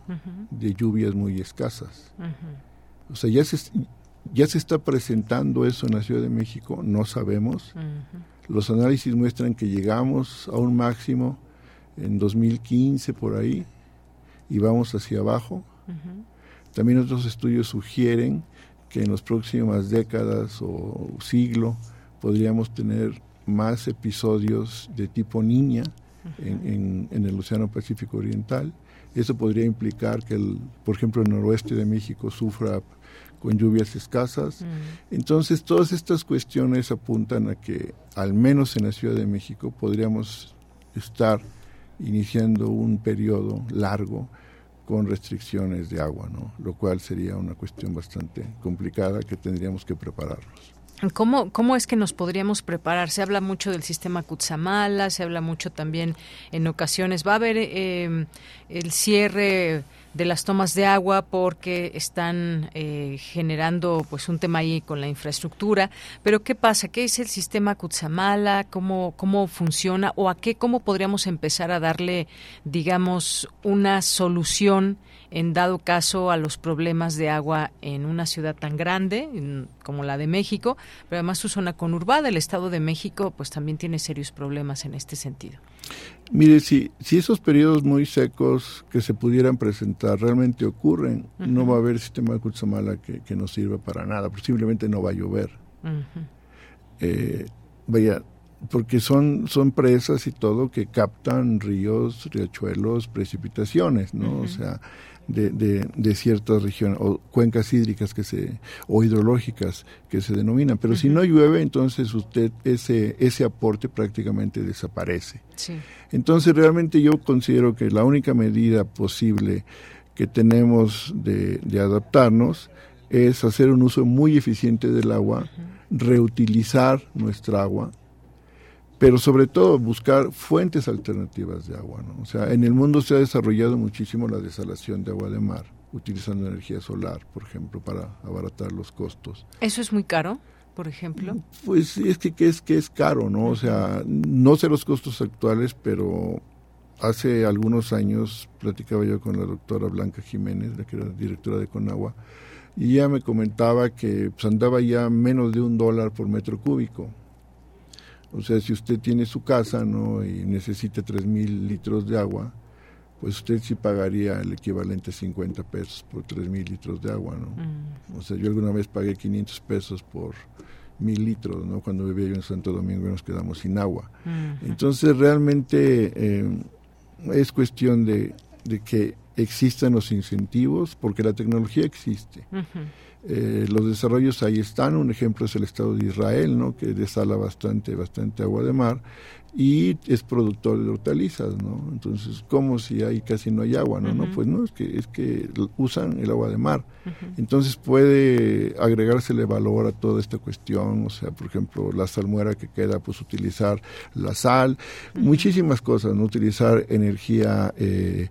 de lluvias muy escasas. O sea, ya se, ya se está presentando eso en la Ciudad de México, no sabemos. Los análisis muestran que llegamos a un máximo en 2015 por ahí y vamos hacia abajo. También otros estudios sugieren que en las próximas décadas o siglo podríamos tener más episodios de tipo niña en, el Océano Pacífico Oriental. Eso podría implicar que, el, por ejemplo, el noroeste de México sufra con lluvias escasas. Mm. Entonces, todas estas cuestiones apuntan a que, al menos en la Ciudad de México, podríamos estar iniciando un periodo largo con restricciones de agua, ¿no? lo cual sería una cuestión bastante complicada que tendríamos que prepararnos. ¿Cómo, ¿Cómo es que nos podríamos preparar? Se habla mucho del sistema Kutsamala, se habla mucho también en ocasiones. ¿Va a haber eh, el cierre de las tomas de agua porque están eh, generando pues un tema ahí con la infraestructura. Pero ¿qué pasa? ¿Qué es el sistema Kutsamala? ¿Cómo, cómo funciona? ¿O a qué, cómo podríamos empezar a darle, digamos, una solución en dado caso a los problemas de agua en una ciudad tan grande como la de México? Pero además su zona conurbada, el Estado de México, pues también tiene serios problemas en este sentido. Mire, si, si esos periodos muy secos que se pudieran presentar realmente ocurren, no va a haber sistema de Kutsamala que, que no sirva para nada, posiblemente no va a llover. Eh, vaya, porque son, son presas y todo que captan ríos, riachuelos, precipitaciones, ¿no? O sea, de, de, de, ciertas regiones o cuencas hídricas que se o hidrológicas que se denominan. Pero si no llueve entonces usted ese ese aporte prácticamente desaparece. Entonces realmente yo considero que la única medida posible que tenemos de, de adaptarnos es hacer un uso muy eficiente del agua reutilizar nuestra agua pero sobre todo buscar fuentes alternativas de agua. ¿no? O sea, en el mundo se ha desarrollado muchísimo la desalación de agua de mar, utilizando energía solar, por ejemplo, para abaratar los costos. ¿Eso es muy caro? por ejemplo? Pues es que, que, es que es caro, ¿no? O sea, no sé los costos actuales, pero hace algunos años platicaba yo con la doctora Blanca Jiménez, la que era directora de Conagua, y ella me comentaba que pues, andaba ya menos de un dólar por metro cúbico. O sea, si usted tiene su casa ¿no? y necesita mil litros de agua, pues usted sí pagaría el equivalente a 50 pesos por mil litros de agua. ¿no? Mm. O sea, yo alguna vez pagué 500 pesos por mil litros, ¿no? Cuando vivía yo en Santo Domingo y nos quedamos sin agua. Entonces, realmente eh, es cuestión de, de, que existan los incentivos, porque la tecnología existe. Eh, los desarrollos ahí están, un ejemplo es el Estado de Israel, ¿no? que desala bastante, bastante agua de mar y es productor de hortalizas, ¿no? Entonces, ¿cómo si ahí casi no hay agua? No, no, pues no, es que, es que usan el agua de mar. Entonces puede agregársele valor a toda esta cuestión, o sea, por ejemplo, la salmuera que queda, pues utilizar la sal, muchísimas cosas, ¿no? Utilizar energía eh,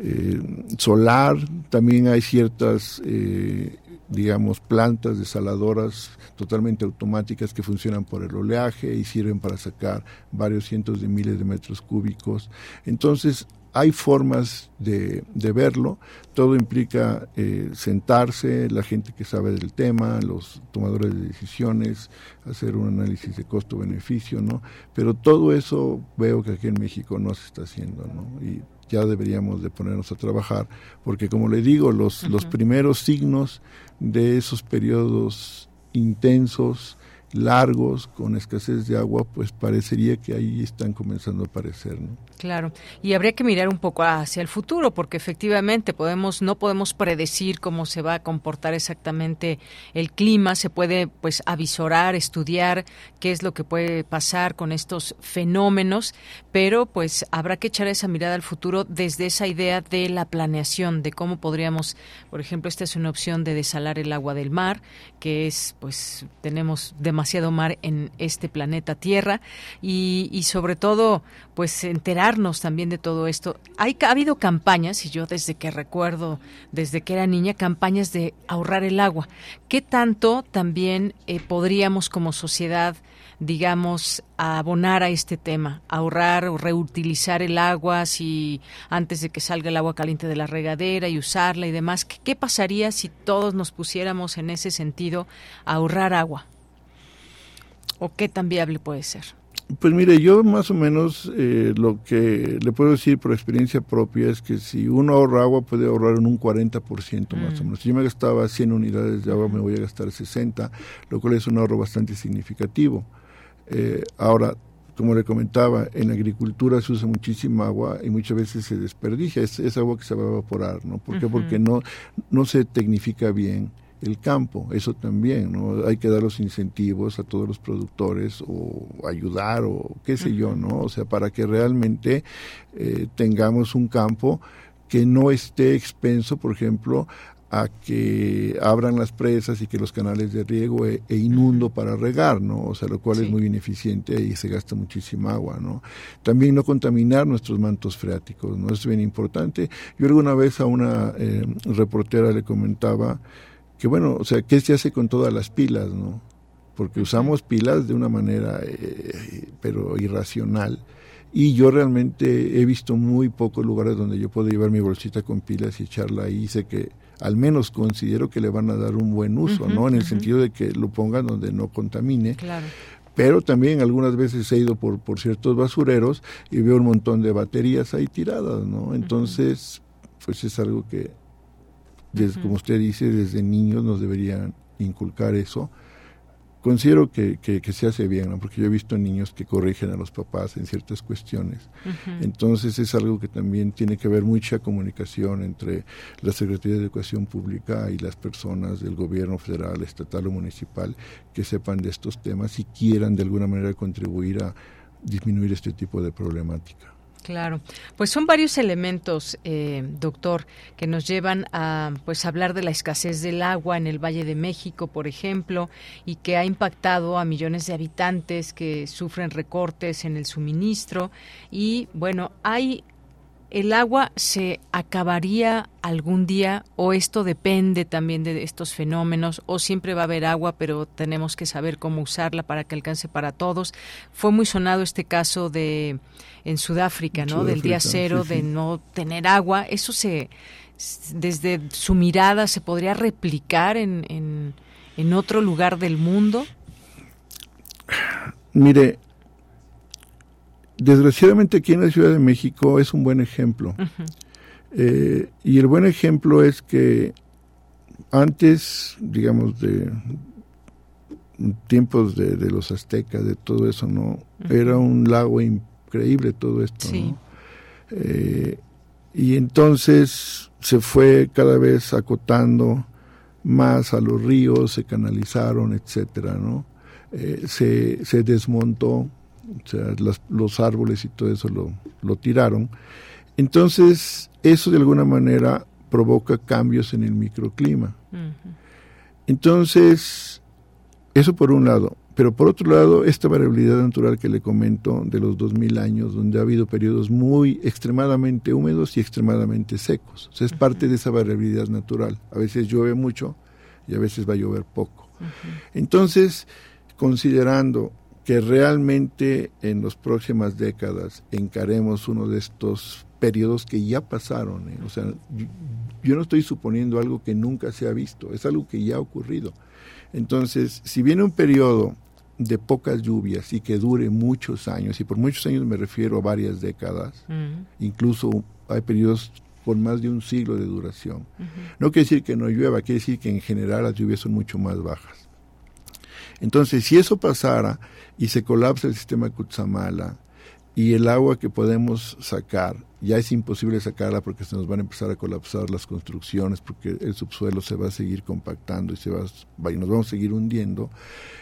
eh, solar, también hay ciertas eh, digamos, plantas desaladoras totalmente automáticas que funcionan por el oleaje y sirven para sacar varios cientos de miles de metros cúbicos. Entonces, hay formas de, de verlo, todo implica eh, sentarse, la gente que sabe del tema, los tomadores de decisiones, hacer un análisis de costo-beneficio, ¿no? Pero todo eso veo que aquí en México no se está haciendo, ¿no? Y ya deberíamos de ponernos a trabajar, porque como le digo, los, los primeros signos de esos periodos intensos, largos, con escasez de agua, pues parecería que ahí están comenzando a aparecer, ¿no? Claro, y habría que mirar un poco hacia el futuro, porque efectivamente podemos, no podemos predecir cómo se va a comportar exactamente el clima, se puede pues avisorar, estudiar qué es lo que puede pasar con estos fenómenos, pero pues habrá que echar esa mirada al futuro desde esa idea de la planeación, de cómo podríamos, por ejemplo, esta es una opción de desalar el agua del mar, que es pues tenemos demasiado mar en este planeta Tierra. Y, y sobre todo pues enterar también de todo esto. Hay, ha habido campañas, y yo desde que recuerdo, desde que era niña, campañas de ahorrar el agua. ¿Qué tanto también eh, podríamos como sociedad, digamos, abonar a este tema? Ahorrar o reutilizar el agua si antes de que salga el agua caliente de la regadera y usarla y demás. ¿Qué, qué pasaría si todos nos pusiéramos en ese sentido a ahorrar agua? ¿O qué tan viable puede ser? Pues mire, yo más o menos eh, lo que le puedo decir por experiencia propia es que si uno ahorra agua puede ahorrar en un 40% más o mm. menos. Si yo me gastaba 100 unidades de agua, me voy a gastar 60, lo cual es un ahorro bastante significativo. Eh, ahora, como le comentaba, en la agricultura se usa muchísima agua y muchas veces se desperdicia. Es, agua que se va a evaporar, ¿no? ¿Por qué? Porque no, no se tecnifica bien el campo, eso también, ¿no? Hay que dar los incentivos a todos los productores o ayudar o qué sé yo, ¿no? O sea, para que realmente eh, tengamos un campo que no esté expenso, por ejemplo, a que abran las presas y que los canales de riego e, e inundo para regar, ¿no? O sea, lo cual es muy ineficiente y se gasta muchísima agua, ¿no? También no contaminar nuestros mantos freáticos, ¿no? Es bien importante. Yo alguna vez a una eh, reportera le comentaba que bueno, o sea, ¿qué se hace con todas las pilas, no? Porque usamos pilas de una manera, eh, pero irracional. Y yo realmente he visto muy pocos lugares donde yo puedo llevar mi bolsita con pilas y echarla ahí. Y sé que al menos considero que le van a dar un buen uso, ¿no? En el sentido de que lo pongan donde no contamine. Claro. Pero también algunas veces he ido por, por ciertos basureros y veo un montón de baterías ahí tiradas, ¿no? Entonces, pues es algo que como usted dice, desde niños nos deberían inculcar eso. Considero que, que, se hace bien, porque yo he visto niños que corrigen a los papás en ciertas cuestiones. Entonces es algo que también tiene que haber mucha comunicación entre la Secretaría de Educación Pública y las personas del gobierno federal, estatal o municipal que sepan de estos temas y quieran de alguna manera contribuir a disminuir este tipo de problemática. Claro, pues son varios elementos, eh, doctor, que nos llevan a pues hablar de la escasez del agua en el Valle de México, por ejemplo, y que ha impactado a millones de habitantes que sufren recortes en el suministro. Y bueno, hay ¿El agua se acabaría algún día o esto depende también de estos fenómenos o siempre va a haber agua pero tenemos que saber cómo usarla para que alcance para todos? Fue muy sonado este caso de en Sudáfrica, ¿no? Del día cero de no tener agua. Eso se desde su mirada se podría replicar en, en, en otro lugar del mundo. Mire, desgraciadamente aquí en la Ciudad de México es un buen ejemplo. Eh, y el buen ejemplo es que antes, digamos, de tiempos de, los aztecas, de todo eso, ¿no? Era un lago increíble todo esto, eh, y entonces se fue cada vez acotando más a los ríos, se canalizaron, etcétera, ¿no? Eh, se, se desmontó o sea, los árboles y todo eso lo, lo tiraron. Entonces, eso de alguna manera provoca cambios en el microclima. Entonces, eso por un lado. Pero por otro lado, esta variabilidad natural que le comento de los 2000 años, donde ha habido periodos muy extremadamente húmedos y extremadamente secos. O sea, es parte de esa variabilidad natural. A veces llueve mucho y a veces va a llover poco. Entonces, considerando que realmente en las próximas décadas encaremos uno de estos periodos que ya pasaron. ¿eh? O sea, yo no estoy suponiendo algo que nunca se ha visto, es algo que ya ha ocurrido. Entonces, si viene un periodo de pocas lluvias y que dure muchos años, y por muchos años me refiero a varias décadas, incluso hay periodos con más de un siglo de duración. No quiere decir que no llueva, quiere decir que en general las lluvias son mucho más bajas. Entonces, si eso pasara y se colapsa el sistema de Cutzamala y el agua que podemos sacar, ya es imposible sacarla porque se nos van a empezar a colapsar las construcciones, porque el subsuelo se va a seguir compactando y, se va, y nos vamos a seguir hundiendo,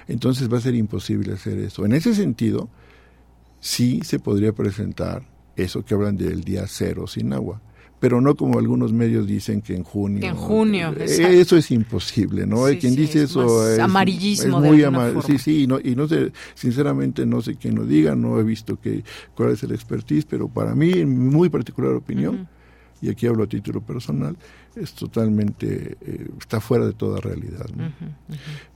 entonces va a ser imposible hacer eso. En ese sentido, sí se podría presentar eso que hablan del día cero sin agua pero no como algunos medios dicen que en junio. en junio. Eh, eso es imposible, ¿no? Hay quien dice eso es amarillismo. muy Sí, sí, y no, y no sé, sinceramente no sé quién lo diga, no he visto que, cuál es el expertise, pero para mí, en muy particular opinión, y aquí hablo a título personal, es totalmente, eh, está fuera de toda realidad. ¿no?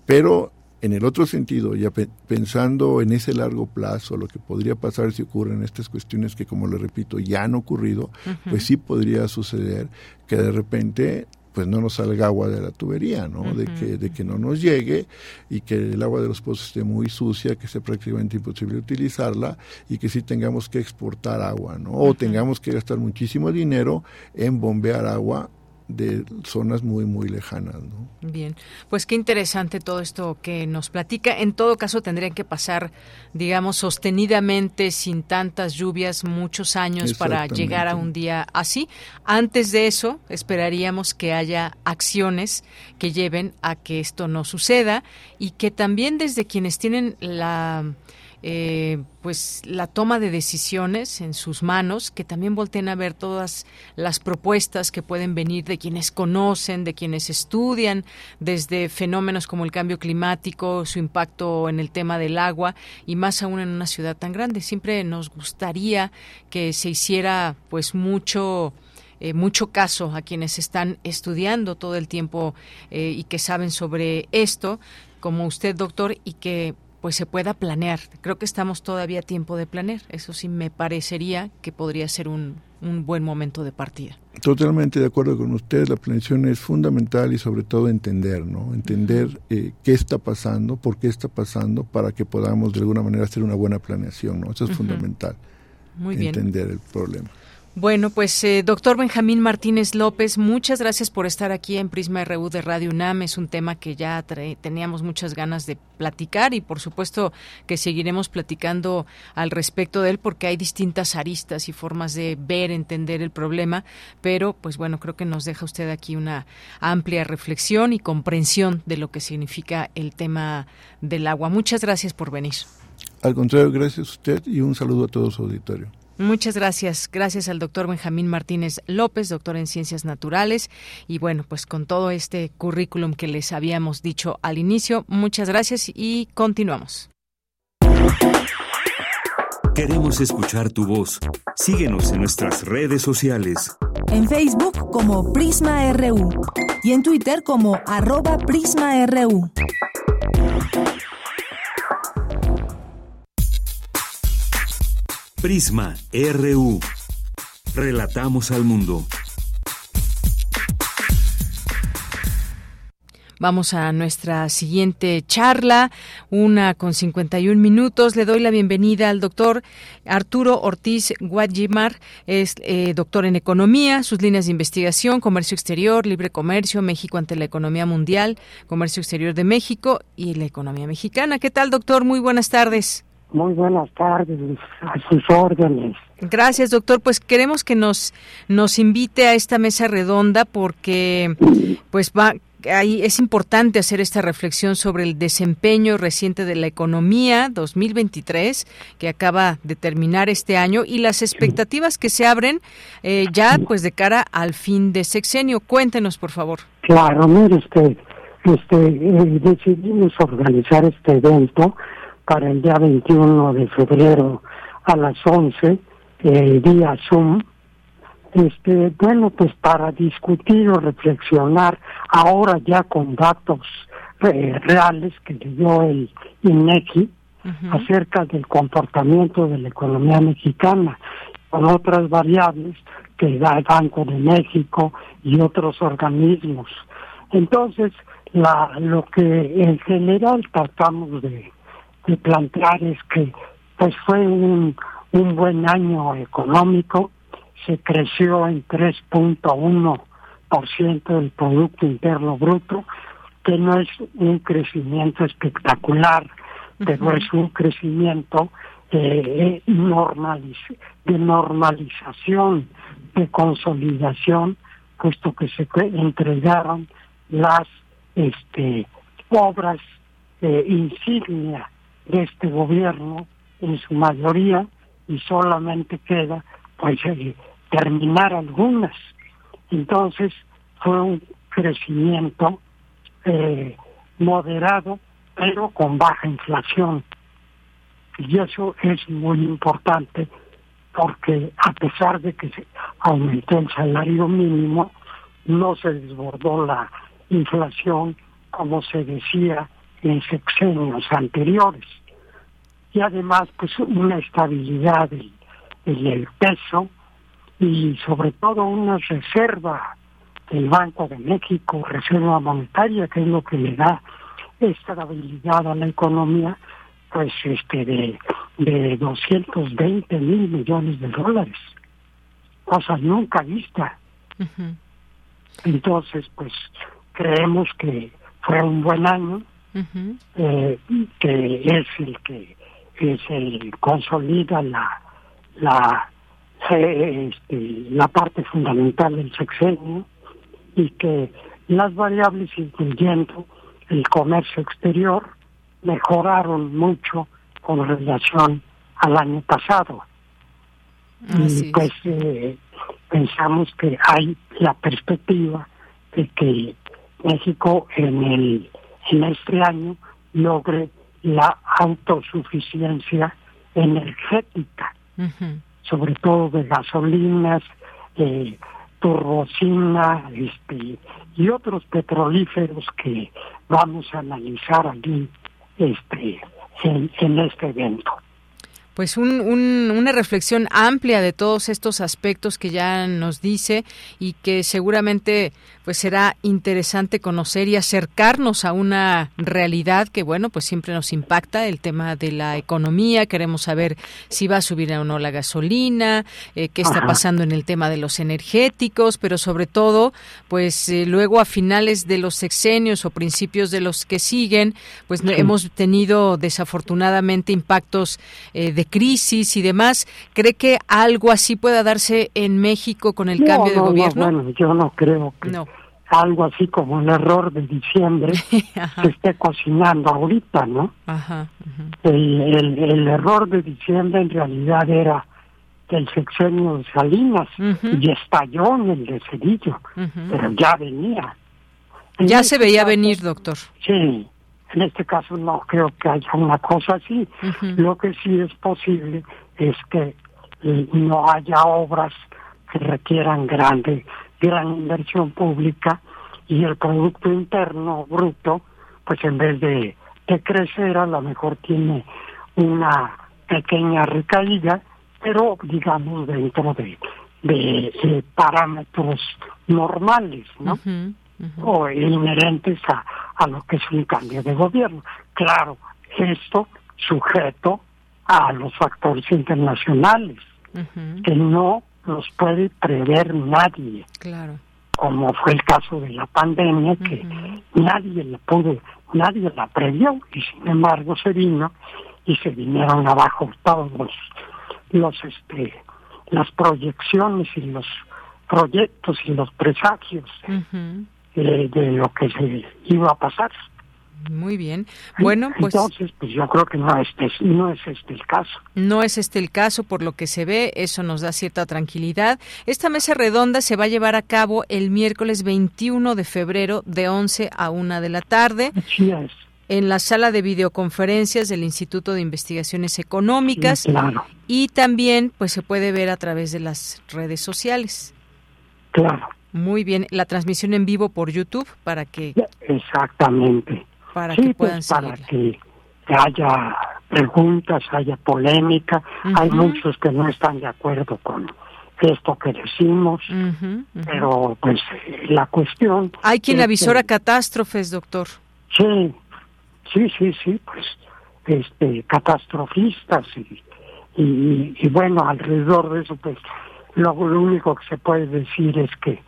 Pero en el otro sentido, ya pensando en ese largo plazo, lo que podría pasar si ocurren estas cuestiones que, como le repito, ya han ocurrido, pues sí podría suceder que de repente pues no nos salga agua de la tubería, ¿no? de, que, de que no nos llegue y que el agua de los pozos esté muy sucia, que sea prácticamente imposible utilizarla y que sí tengamos que exportar agua, ¿no? O tengamos que gastar muchísimo dinero en bombear agua de zonas muy, muy lejanas. ¿no? Bien, pues qué interesante todo esto que nos platica. En todo caso, tendrían que pasar, digamos, sostenidamente, sin tantas lluvias, muchos años para llegar a un día así. Antes de eso, esperaríamos que haya acciones que lleven a que esto no suceda y que también desde quienes tienen la eh, pues la toma de decisiones en sus manos, que también volteen a ver todas las propuestas que pueden venir de quienes conocen, de quienes estudian, desde fenómenos como el cambio climático, su impacto en el tema del agua y más aún en una ciudad tan grande. Siempre nos gustaría que se hiciera pues mucho eh, mucho caso a quienes están estudiando todo el tiempo eh, y que saben sobre esto, como usted, doctor, y que pues se pueda planear. Creo que estamos todavía a tiempo de planear. Eso sí me parecería que podría ser un, un buen momento de partida. Totalmente de acuerdo con usted, la planeación es fundamental y sobre todo entender, ¿no? Entender eh, qué está pasando, por qué está pasando, para que podamos de alguna manera hacer una buena planeación, ¿no? Eso es fundamental. Muy bien. Entender el problema. Bueno, pues eh, doctor Benjamín Martínez López, muchas gracias por estar aquí en Prisma RU de Radio UNAM. Es un tema que ya teníamos muchas ganas de platicar y por supuesto que seguiremos platicando al respecto de él porque hay distintas aristas y formas de ver, entender el problema, pero pues bueno, creo que nos deja usted aquí una amplia reflexión y comprensión de lo que significa el tema del agua. Muchas gracias por venir. Al contrario, gracias a usted y un saludo a todo su auditorio. Muchas gracias. Gracias al doctor Benjamín Martínez López, doctor en Ciencias Naturales. Y bueno, pues con todo este currículum que les habíamos dicho al inicio, muchas gracias y continuamos. Queremos escuchar tu voz. Síguenos en nuestras redes sociales. En Facebook como Prisma RU y en Twitter como arroba PrismaRU. Prisma RU. Relatamos al mundo. Vamos a nuestra siguiente charla, una con 51 minutos. Le doy la bienvenida al doctor Arturo Ortiz Guadimar, es eh, doctor en economía, sus líneas de investigación, comercio exterior, libre comercio, México ante la economía mundial, comercio exterior de México y la economía mexicana. ¿Qué tal, doctor? Muy buenas tardes. Muy buenas tardes, a sus órdenes. Gracias, doctor. Pues queremos que nos nos invite a esta mesa redonda porque pues va ahí es importante hacer esta reflexión sobre el desempeño reciente de la economía 2023 que acaba de terminar este año y las expectativas que se abren eh, ya pues de cara al fin de sexenio. Cuéntenos, por favor. Claro, mire usted, este, eh, decidimos organizar este evento para el día 21 de febrero a las 11, el día Zoom. Este, bueno, pues para discutir o reflexionar ahora ya con datos eh, reales que le dio el INEGI acerca del comportamiento de la economía mexicana, con otras variables que da el Banco de México y otros organismos. Entonces, la, lo que en general tratamos de de plantear es que pues fue un, un buen año económico, se creció en 3.1% del Producto Interno Bruto, que no es un crecimiento espectacular, pero es un crecimiento eh, de normalización, de consolidación, puesto que se entregaron las este, obras eh, insignia de este gobierno en su mayoría y solamente queda pues eh, terminar algunas. Entonces fue un crecimiento eh, moderado pero con baja inflación. Y eso es muy importante porque a pesar de que se aumentó el salario mínimo, no se desbordó la inflación como se decía en sexenios anteriores. Y además, pues una estabilidad en el peso y sobre todo una reserva del Banco de México, reserva monetaria, que es lo que le da estabilidad a la economía, pues este de, de 220 mil millones de dólares, cosa nunca vista. Entonces, pues creemos que fue un buen año, eh, que es el que es el consolida la la eh, este, la parte fundamental del sexenio y que las variables incluyendo el comercio exterior mejoraron mucho con relación al año pasado. y pues eh, pensamos que hay la perspectiva de que México en el en este año logre la autosuficiencia energética, sobre todo de gasolinas, eh, turbocina este, y otros petrolíferos que vamos a analizar allí este, en este evento pues un, una reflexión amplia de todos estos aspectos que ya nos dice y que seguramente pues será interesante conocer y acercarnos a una realidad que bueno pues siempre nos impacta el tema de la economía. Queremos saber si va a subir o no la gasolina eh, qué está pasando en el tema de los energéticos pero sobre todo pues eh, luego a finales de los sexenios o principios de los que siguen pues hemos tenido desafortunadamente impactos eh, de crisis y demás. ¿Cree que algo así pueda darse en México con el cambio de gobierno? No, bueno, yo no creo que algo así como el error de diciembre se esté cocinando ahorita, ¿no? Ajá, el, el, error de diciembre en realidad era el sexenio de Salinas y estalló en el de Cedillo, pero ya venía. ya se veía venir, doctor. Sí, en este caso no creo que haya una cosa así. Lo que sí es posible es que eh, no haya obras que requieran grande, gran inversión pública y el Producto Interno Bruto, pues en vez de, crecer, a lo mejor tiene una pequeña recaída, pero digamos dentro de, de, parámetros normales, ¿no? o inherentes a, a lo que es un cambio de gobierno. Claro, esto sujeto a los factores internacionales, que no los puede prever nadie. Claro. Como fue el caso de la pandemia, que nadie la pudo, nadie la previó, y sin embargo se vino y se vinieron abajo todos los, los este, las proyecciones y los proyectos y los presagios de, lo que se iba a pasar. Muy bien. Bueno, pues entonces, pues yo creo que no es, no es este el caso. No es este el caso por lo que se ve, eso nos da cierta tranquilidad. Esta mesa redonda se va a llevar a cabo el miércoles 21 de febrero de 11 a 1 de la tarde. En la sala de videoconferencias del Instituto de Investigaciones Económicas. claro. Y también pues se puede ver a través de las redes sociales. Claro. Muy bien, la transmisión en vivo por YouTube para que exactamente para que puedan pues, para que haya preguntas, haya polémica. Hay muchos que no están de acuerdo con esto que decimos, pero pues la cuestión. Hay quien avisora catástrofes, doctor. Sí, sí, sí, sí, pues este catastrofistas y, y, bueno, alrededor de eso, pues lo, único que se puede decir es que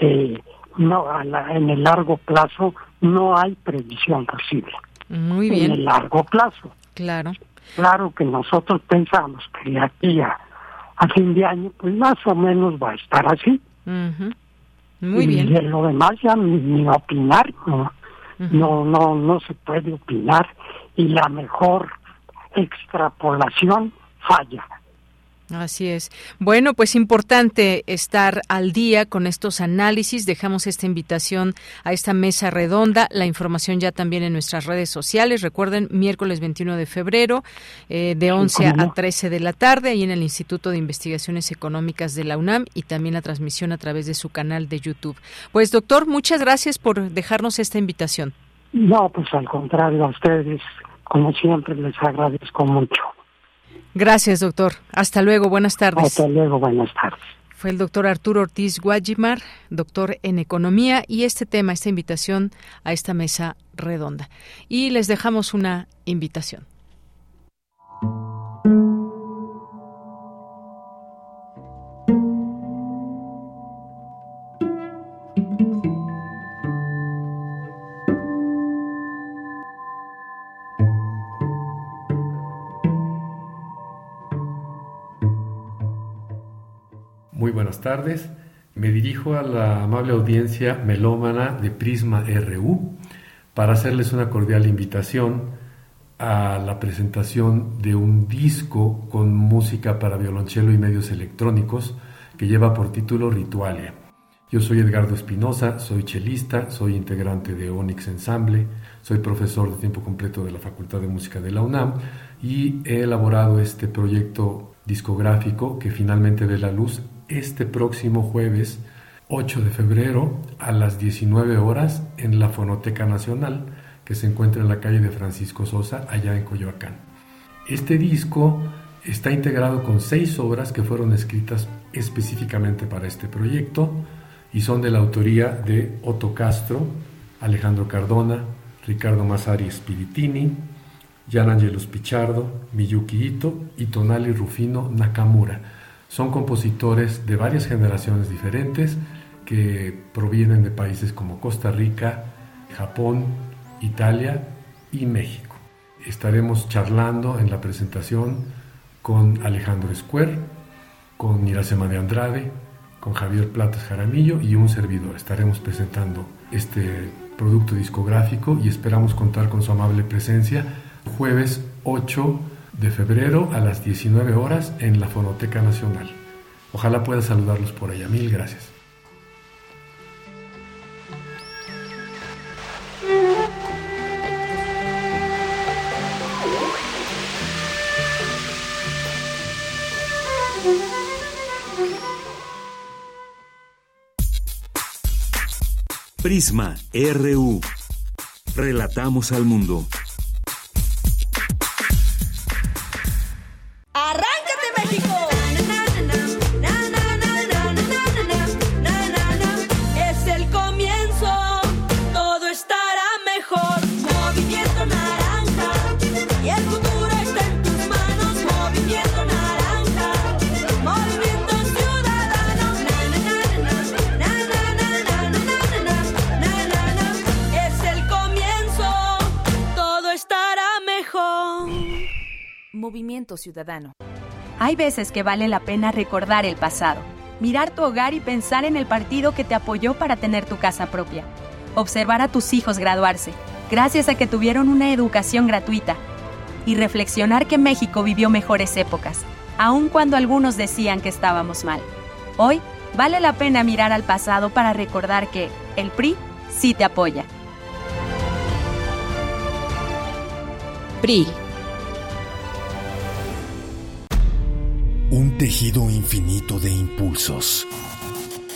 eh, no en el largo plazo no hay previsión posible. Muy bien. En el largo plazo. Claro. Claro que nosotros pensamos que aquí a, fin de año, pues más o menos va a estar así. Muy bien. Y lo demás ya ni, opinar, ¿no? no, no, no se puede opinar y la mejor extrapolación falla. Así es. Bueno, pues importante estar al día con estos análisis. Dejamos esta invitación a esta mesa redonda. La información ya también en nuestras redes sociales. Recuerden, miércoles 21 de febrero, eh, de 11 a 13 de la tarde, ahí en el Instituto de Investigaciones Económicas de la UNAM y también la transmisión a través de su canal de YouTube. Pues, doctor, muchas gracias por dejarnos esta invitación. No, pues al contrario, a ustedes, como siempre, les agradezco mucho. Gracias, doctor. Hasta luego, buenas tardes. Hasta luego, buenas tardes. Fue el doctor Arturo Ortiz Guajimar, doctor en economía, y este tema, esta invitación a esta mesa redonda. Y les dejamos una invitación. Tardes. Me dirijo a la amable audiencia melómana de Prisma RU para hacerles una cordial invitación a la presentación de un disco con música para violonchelo y medios electrónicos que lleva por título Ritualia. Yo soy Edgardo Espinosa, soy chelista, soy integrante de Onyx Ensemble, soy profesor de tiempo completo de la Facultad de Música de la UNAM y he elaborado este proyecto discográfico que finalmente ve la luz este próximo jueves 8 de febrero a las 19 horas en la Fonoteca Nacional que se encuentra en la calle de Francisco Sosa allá en Coyoacán. Este disco está integrado con seis obras que fueron escritas específicamente para este proyecto y son de la autoría de Otto Castro, Alejandro Cardona, Ricardo Masari Spiritini, Gian Angelus Pichardo, Miyuki Ito y Tonali Rufino Nakamura son compositores de varias generaciones diferentes que provienen de países como Costa Rica, Japón, Italia y México. Estaremos charlando en la presentación con Alejandro Escuer, con Iracema de Andrade, con Javier Platas Jaramillo y un servidor. Estaremos presentando este producto discográfico y esperamos contar con su amable presencia jueves 8 de febrero a las 19 horas en la Fonoteca Nacional. Ojalá pueda saludarlos por allá. Mil gracias. Prisma RU. Relatamos al mundo. ¡Arranca! Movimiento Ciudadano. Hay veces que vale la pena recordar el pasado, mirar tu hogar y pensar en el partido que te apoyó para tener tu casa propia, observar a tus hijos graduarse, gracias a que tuvieron una educación gratuita, y reflexionar que México vivió mejores épocas, aun cuando algunos decían que estábamos mal. Hoy vale la pena mirar al pasado para recordar que el PRI sí te apoya. PRI Un tejido infinito de impulsos.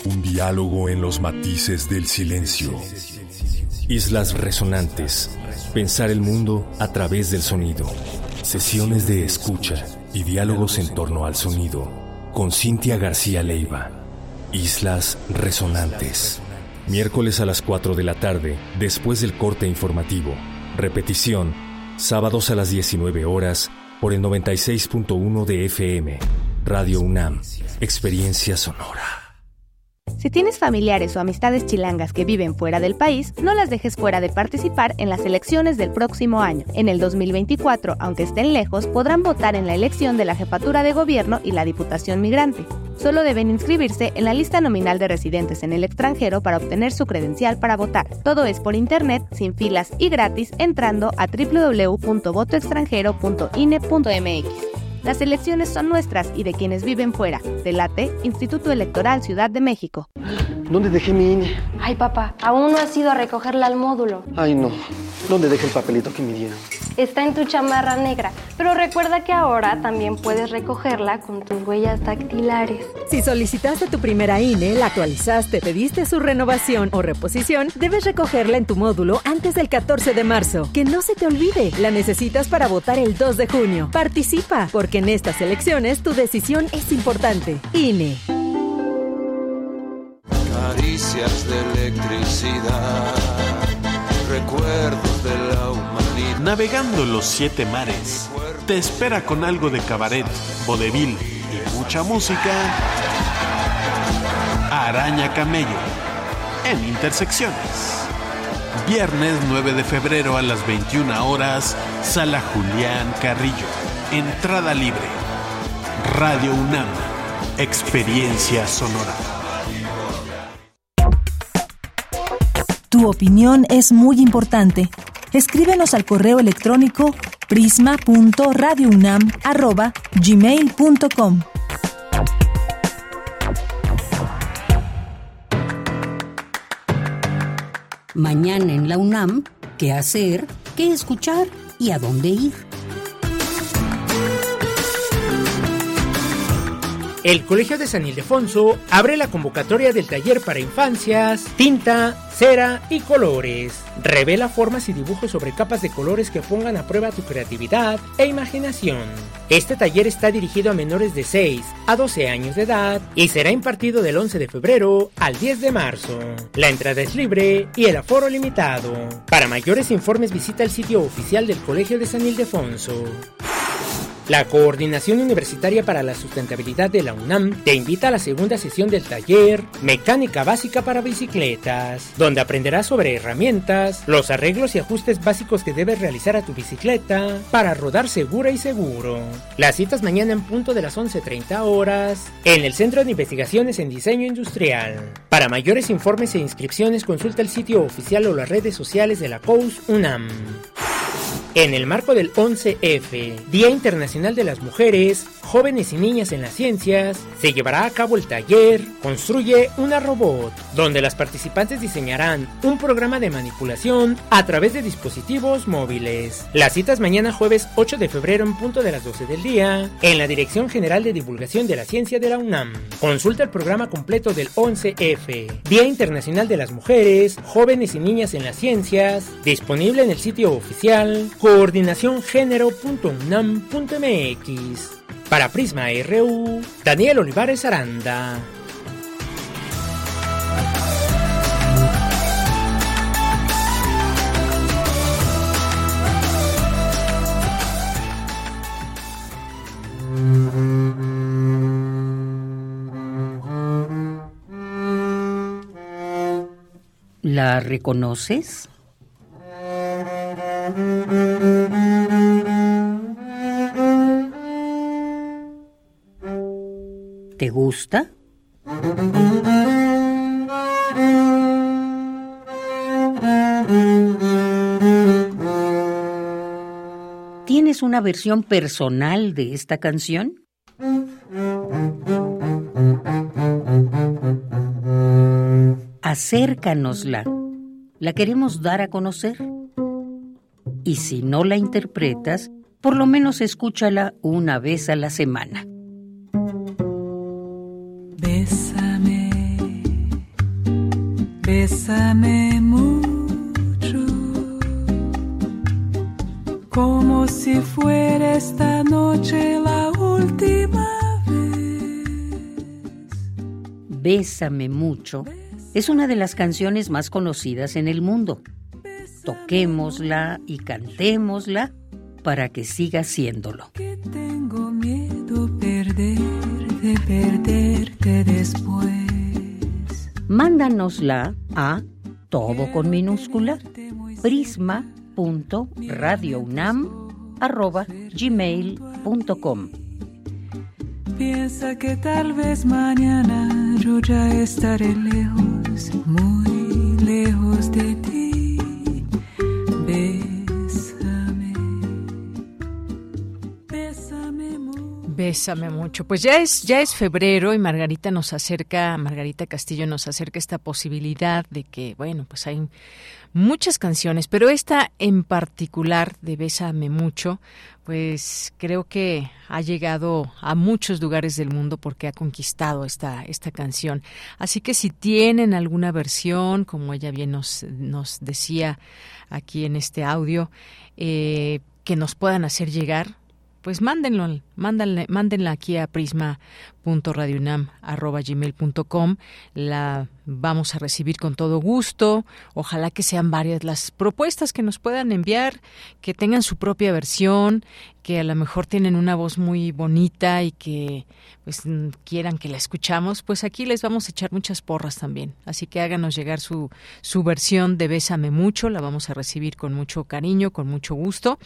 Un diálogo en los matices del silencio. Islas resonantes. Pensar el mundo a través del sonido. Sesiones de escucha y diálogos en torno al sonido. Con Cintia García Leiva. Islas Resonantes. Miércoles a las 4 de la tarde, después del corte informativo. Repetición Sábados a las 19 horas por el 96.1 de FM. Radio UNAM. Experiencia sonora. Si tienes familiares o amistades chilangas que viven fuera del país, no las dejes fuera de participar en las elecciones del próximo año. En el 2024, aunque estén lejos, podrán votar en la elección de la jefatura de gobierno y la diputación migrante. Solo deben inscribirse en la lista nominal de residentes en el extranjero para obtener su credencial para votar. Todo es por internet, sin filas y gratis, entrando a www.votoextranjero.ine.mx. Las elecciones son nuestras y de quienes viven fuera. Delate, Instituto Electoral Ciudad de México. ¿Dónde dejé mi INE? Ay, papá, aún no has ido a recogerla al módulo. Ay, no. ¿Dónde dejé el papelito que me dieron? Está en tu chamarra negra, pero recuerda que ahora también puedes recogerla con tus huellas dactilares. Si solicitaste tu primera INE, la actualizaste, pediste su renovación o reposición, debes recogerla en tu módulo antes del 14 de marzo. Que no se te olvide, la necesitas para votar el 2 de junio. Participa, porque en estas elecciones tu decisión es importante. INE. Caricias de electricidad, recuerdos. Navegando los siete mares, te espera con algo de cabaret, vodevil y mucha música. Araña Camello, en Intersecciones. Viernes 9 de febrero a las 21 horas, Sala Julián Carrillo. Entrada libre. Radio UNAM. Experiencia sonora. Tu opinión es muy importante. Escríbenos al correo electrónico prisma.radiounam@gmail.com. Mañana en la UNAM, ¿qué hacer? ¿Qué escuchar? ¿Y a dónde ir? El Colegio de San Ildefonso abre la convocatoria del taller para infancias, tinta, cera y colores. Revela formas y dibujos sobre capas de colores que pongan a prueba tu creatividad e imaginación. Este taller está dirigido a menores de 6 a 12 años de edad y será impartido del 11 de febrero al 10 de marzo. La entrada es libre y el aforo limitado. Para mayores informes visita el sitio oficial del Colegio de San Ildefonso. La Coordinación Universitaria para la Sustentabilidad de la UNAM te invita a la segunda sesión del taller Mecánica Básica para Bicicletas, donde aprenderás sobre herramientas, los arreglos y ajustes básicos que debes realizar a tu bicicleta para rodar segura y seguro. Las citas mañana en punto de las 11.30 horas en el Centro de Investigaciones en Diseño Industrial. Para mayores informes e inscripciones consulta el sitio oficial o las redes sociales de la COUS UNAM. En el marco del 11F, Día Internacional de las Mujeres, Jóvenes y Niñas en las Ciencias, se llevará a cabo el taller Construye una Robot, donde las participantes diseñarán un programa de manipulación a través de dispositivos móviles. Las citas mañana jueves 8 de febrero en punto de las 12 del día, en la Dirección General de Divulgación de la Ciencia de la UNAM. Consulta el programa completo del 11F, Día Internacional de las Mujeres, Jóvenes y Niñas en las Ciencias, disponible en el sitio oficial coordinaciongenero.unam.mx. Para Prisma RU, Daniel Olivares Aranda. ¿La reconoces? ¿Te gusta? ¿Tienes una versión personal de esta canción? Acércanosla. La queremos dar a conocer. Y si no la interpretas, por lo menos escúchala una vez a la semana. Bésame, bésame mucho, como si fuera esta noche la última vez. Bésame mucho es una de las canciones más conocidas en el mundo. Toquémosla y cantémosla para que siga siéndolo. tengo miedo perder, de perderte después. Mándanosla a todo con minúscula prisma.radiounam@gmail.com. Piensa que tal vez mañana yo ya estaré lejos, muy lejos de ti. Bésame, bésame mucho. Bésame mucho. Pues ya es ya es febrero y Margarita nos acerca, Margarita Castillo nos acerca esta posibilidad de que, bueno, pues hay muchas canciones, pero esta en particular de Bésame mucho, pues creo que ha llegado a muchos lugares del mundo porque ha conquistado esta, esta canción. Así que si tienen alguna versión, como ella bien nos, nos decía aquí en este audio, eh, que nos puedan hacer llegar, pues mándenlo, mándenla aquí a prisma.radionam.gmail.com. La vamos a recibir con todo gusto. Ojalá que sean varias las propuestas que nos puedan enviar, que tengan su propia versión, que a lo mejor tienen una voz muy bonita y que pues quieran que la escuchamos, pues aquí les vamos a echar muchas porras también. Así que háganos llegar su, su versión de Bésame mucho, la vamos a recibir con mucho cariño, con mucho gusto.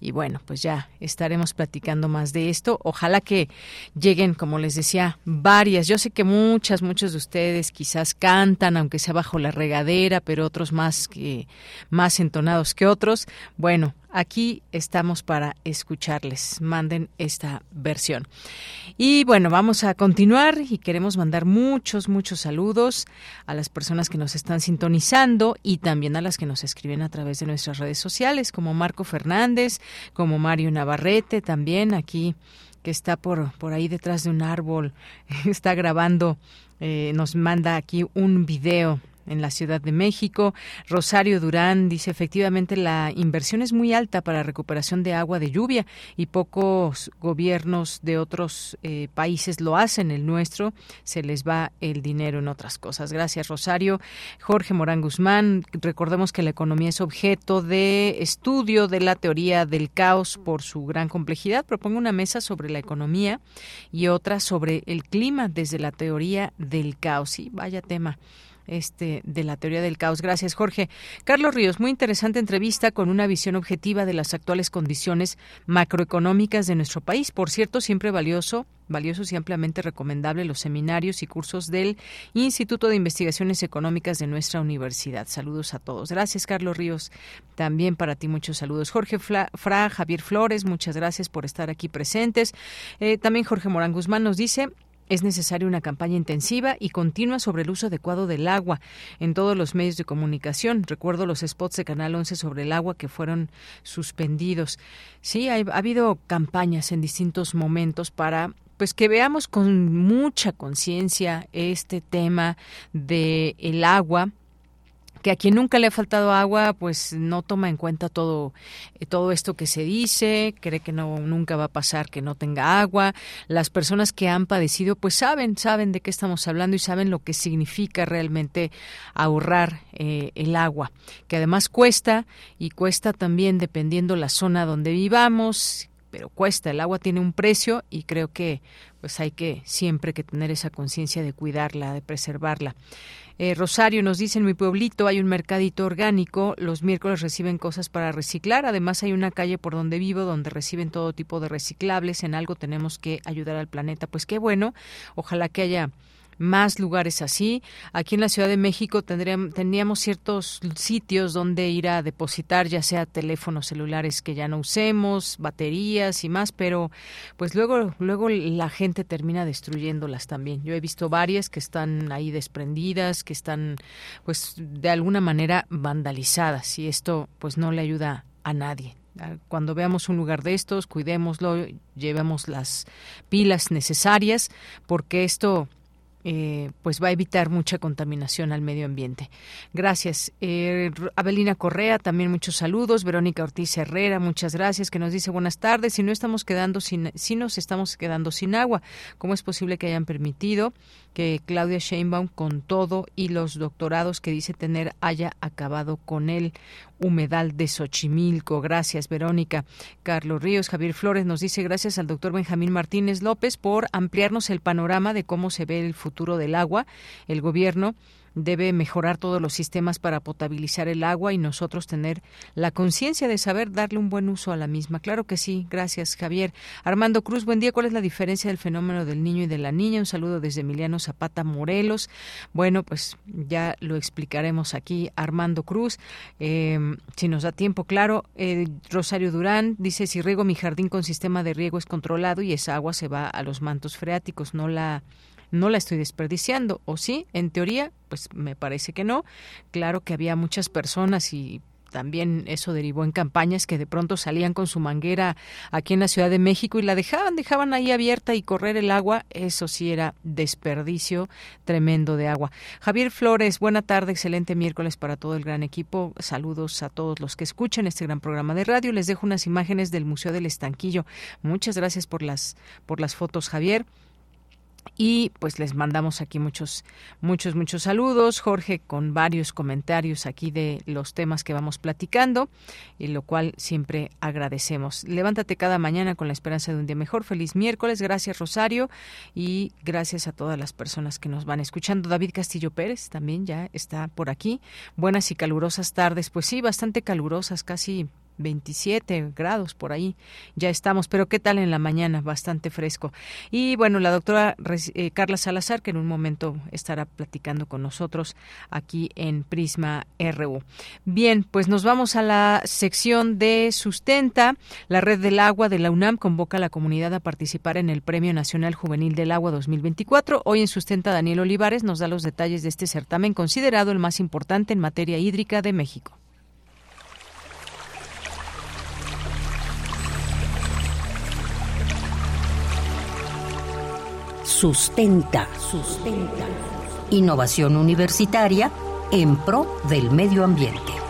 Y bueno, pues ya estaremos platicando más de esto. Ojalá que lleguen, como les decía, varias. Yo sé que muchas, muchos de ustedes quizás cantan, aunque sea bajo la regadera, pero otros más que más entonados que otros. Bueno, aquí estamos para escucharles. Manden esta versión. Y bueno, vamos a continuar y queremos mandar muchos, muchos saludos a las personas que nos están sintonizando y también a las que nos escriben a través de nuestras redes sociales, como Marco Fernández, como Mario Navarrete, también aquí que está por, por ahí detrás de un árbol, está grabando, eh, nos manda aquí un video en la Ciudad de México. Rosario Durán dice efectivamente la inversión es muy alta para recuperación de agua de lluvia y pocos gobiernos de otros eh, países lo hacen. El nuestro se les va el dinero en otras cosas. Gracias Rosario. Jorge Morán Guzmán, recordemos que la economía es objeto de estudio de la teoría del caos por su gran complejidad. Propongo una mesa sobre la economía y otra sobre el clima desde la teoría del caos. Sí, vaya tema este de la teoría del caos. Gracias, Jorge. Carlos Ríos, muy interesante entrevista con una visión objetiva de las actuales condiciones macroeconómicas de nuestro país. Por cierto, siempre valioso valiosos y ampliamente recomendable los seminarios y cursos del Instituto de Investigaciones Económicas de nuestra universidad. Saludos a todos. Gracias, Carlos Ríos. También para ti muchos saludos. Jorge Fra, Javier Flores, muchas gracias por estar aquí presentes. Eh, también Jorge Morán Guzmán nos dice, es necesaria una campaña intensiva y continua sobre el uso adecuado del agua en todos los medios de comunicación. Recuerdo los spots de Canal 11 sobre el agua que fueron suspendidos. Sí, ha, ha habido campañas en distintos momentos para pues que veamos con mucha conciencia este tema de el agua que a quien nunca le ha faltado agua, pues no toma en cuenta todo, eh, todo esto que se dice, cree que no nunca va a pasar que no tenga agua. Las personas que han padecido, pues saben, saben de qué estamos hablando y saben lo que significa realmente ahorrar eh, el agua, que además cuesta y cuesta también dependiendo la zona donde vivamos, pero cuesta, el agua tiene un precio y creo que pues hay que siempre que tener esa conciencia de cuidarla, de preservarla. Eh, Rosario nos dice, en mi pueblito hay un mercadito orgánico, los miércoles reciben cosas para reciclar, además hay una calle por donde vivo donde reciben todo tipo de reciclables, en algo tenemos que ayudar al planeta. Pues qué bueno, ojalá que haya más lugares así. Aquí en la Ciudad de México tendríamos, teníamos ciertos sitios donde ir a depositar, ya sea teléfonos celulares que ya no usemos, baterías y más, pero pues luego, luego la gente termina destruyéndolas también. Yo he visto varias que están ahí desprendidas, que están pues de alguna manera vandalizadas y esto pues no le ayuda a nadie cuando veamos un lugar de estos, cuidémoslo, llevemos las pilas necesarias, porque esto eh, pues va a evitar mucha contaminación al medio ambiente. Gracias. Eh, Abelina Correa, también muchos saludos. Verónica Ortiz Herrera, muchas gracias, que nos dice buenas tardes. Si no estamos quedando sin, si nos estamos quedando sin agua, ¿cómo es posible que hayan permitido que Claudia Sheinbaum, con todo y los doctorados que dice tener, haya acabado con él? humedal de Xochimilco. Gracias, Verónica. Carlos Ríos, Javier Flores nos dice gracias al doctor Benjamín Martínez López por ampliarnos el panorama de cómo se ve el futuro del agua. El gobierno debe mejorar todos los sistemas para potabilizar el agua y nosotros tener la conciencia de saber darle un buen uso a la misma. Claro que sí. Gracias, Javier. Armando Cruz, buen día. ¿Cuál es la diferencia del fenómeno del niño y de la niña? Un saludo desde Emiliano Zapata Morelos. Bueno, pues ya lo explicaremos aquí, Armando Cruz. Em, si nos da tiempo, claro. Eh, Rosario Durán dice, si riego mi jardín con sistema de riego es controlado y esa agua se va a los mantos freáticos, no la no la estoy desperdiciando. ¿O sí? En teoría, pues me parece que no. Claro que había muchas personas y también eso derivó en campañas que de pronto salían con su manguera aquí en la Ciudad de México y la dejaban, dejaban ahí abierta y correr el agua, eso sí era desperdicio tremendo de agua. Javier Flores, buena tarde, excelente miércoles para todo el gran equipo. Saludos a todos los que escuchan este gran programa de radio. Les dejo unas imágenes del Museo del Estanquillo. Muchas gracias por las por las fotos, Javier. Y pues les mandamos aquí muchos, muchos, muchos saludos. Jorge con varios comentarios aquí de los temas que vamos platicando, y lo cual siempre agradecemos. Levántate cada mañana con la esperanza de un día mejor. Feliz miércoles. Gracias, Rosario. Y gracias a todas las personas que nos van escuchando. David Castillo Pérez también ya está por aquí. Buenas y calurosas tardes. Pues sí, bastante calurosas, casi 27 grados por ahí ya estamos, pero ¿qué tal en la mañana? Bastante fresco. Y bueno, la doctora eh, Carla Salazar, que en un momento estará platicando con nosotros aquí en Prisma RU. Bien, pues nos vamos a la sección de Sustenta. La Red del Agua de la UNAM convoca a la comunidad a participar en el Premio Nacional Juvenil del Agua 2024. Hoy en Sustenta, Daniel Olivares nos da los detalles de este certamen considerado el más importante en materia hídrica de México. Sustenta. Sustenta. Innovación universitaria en pro del medio ambiente.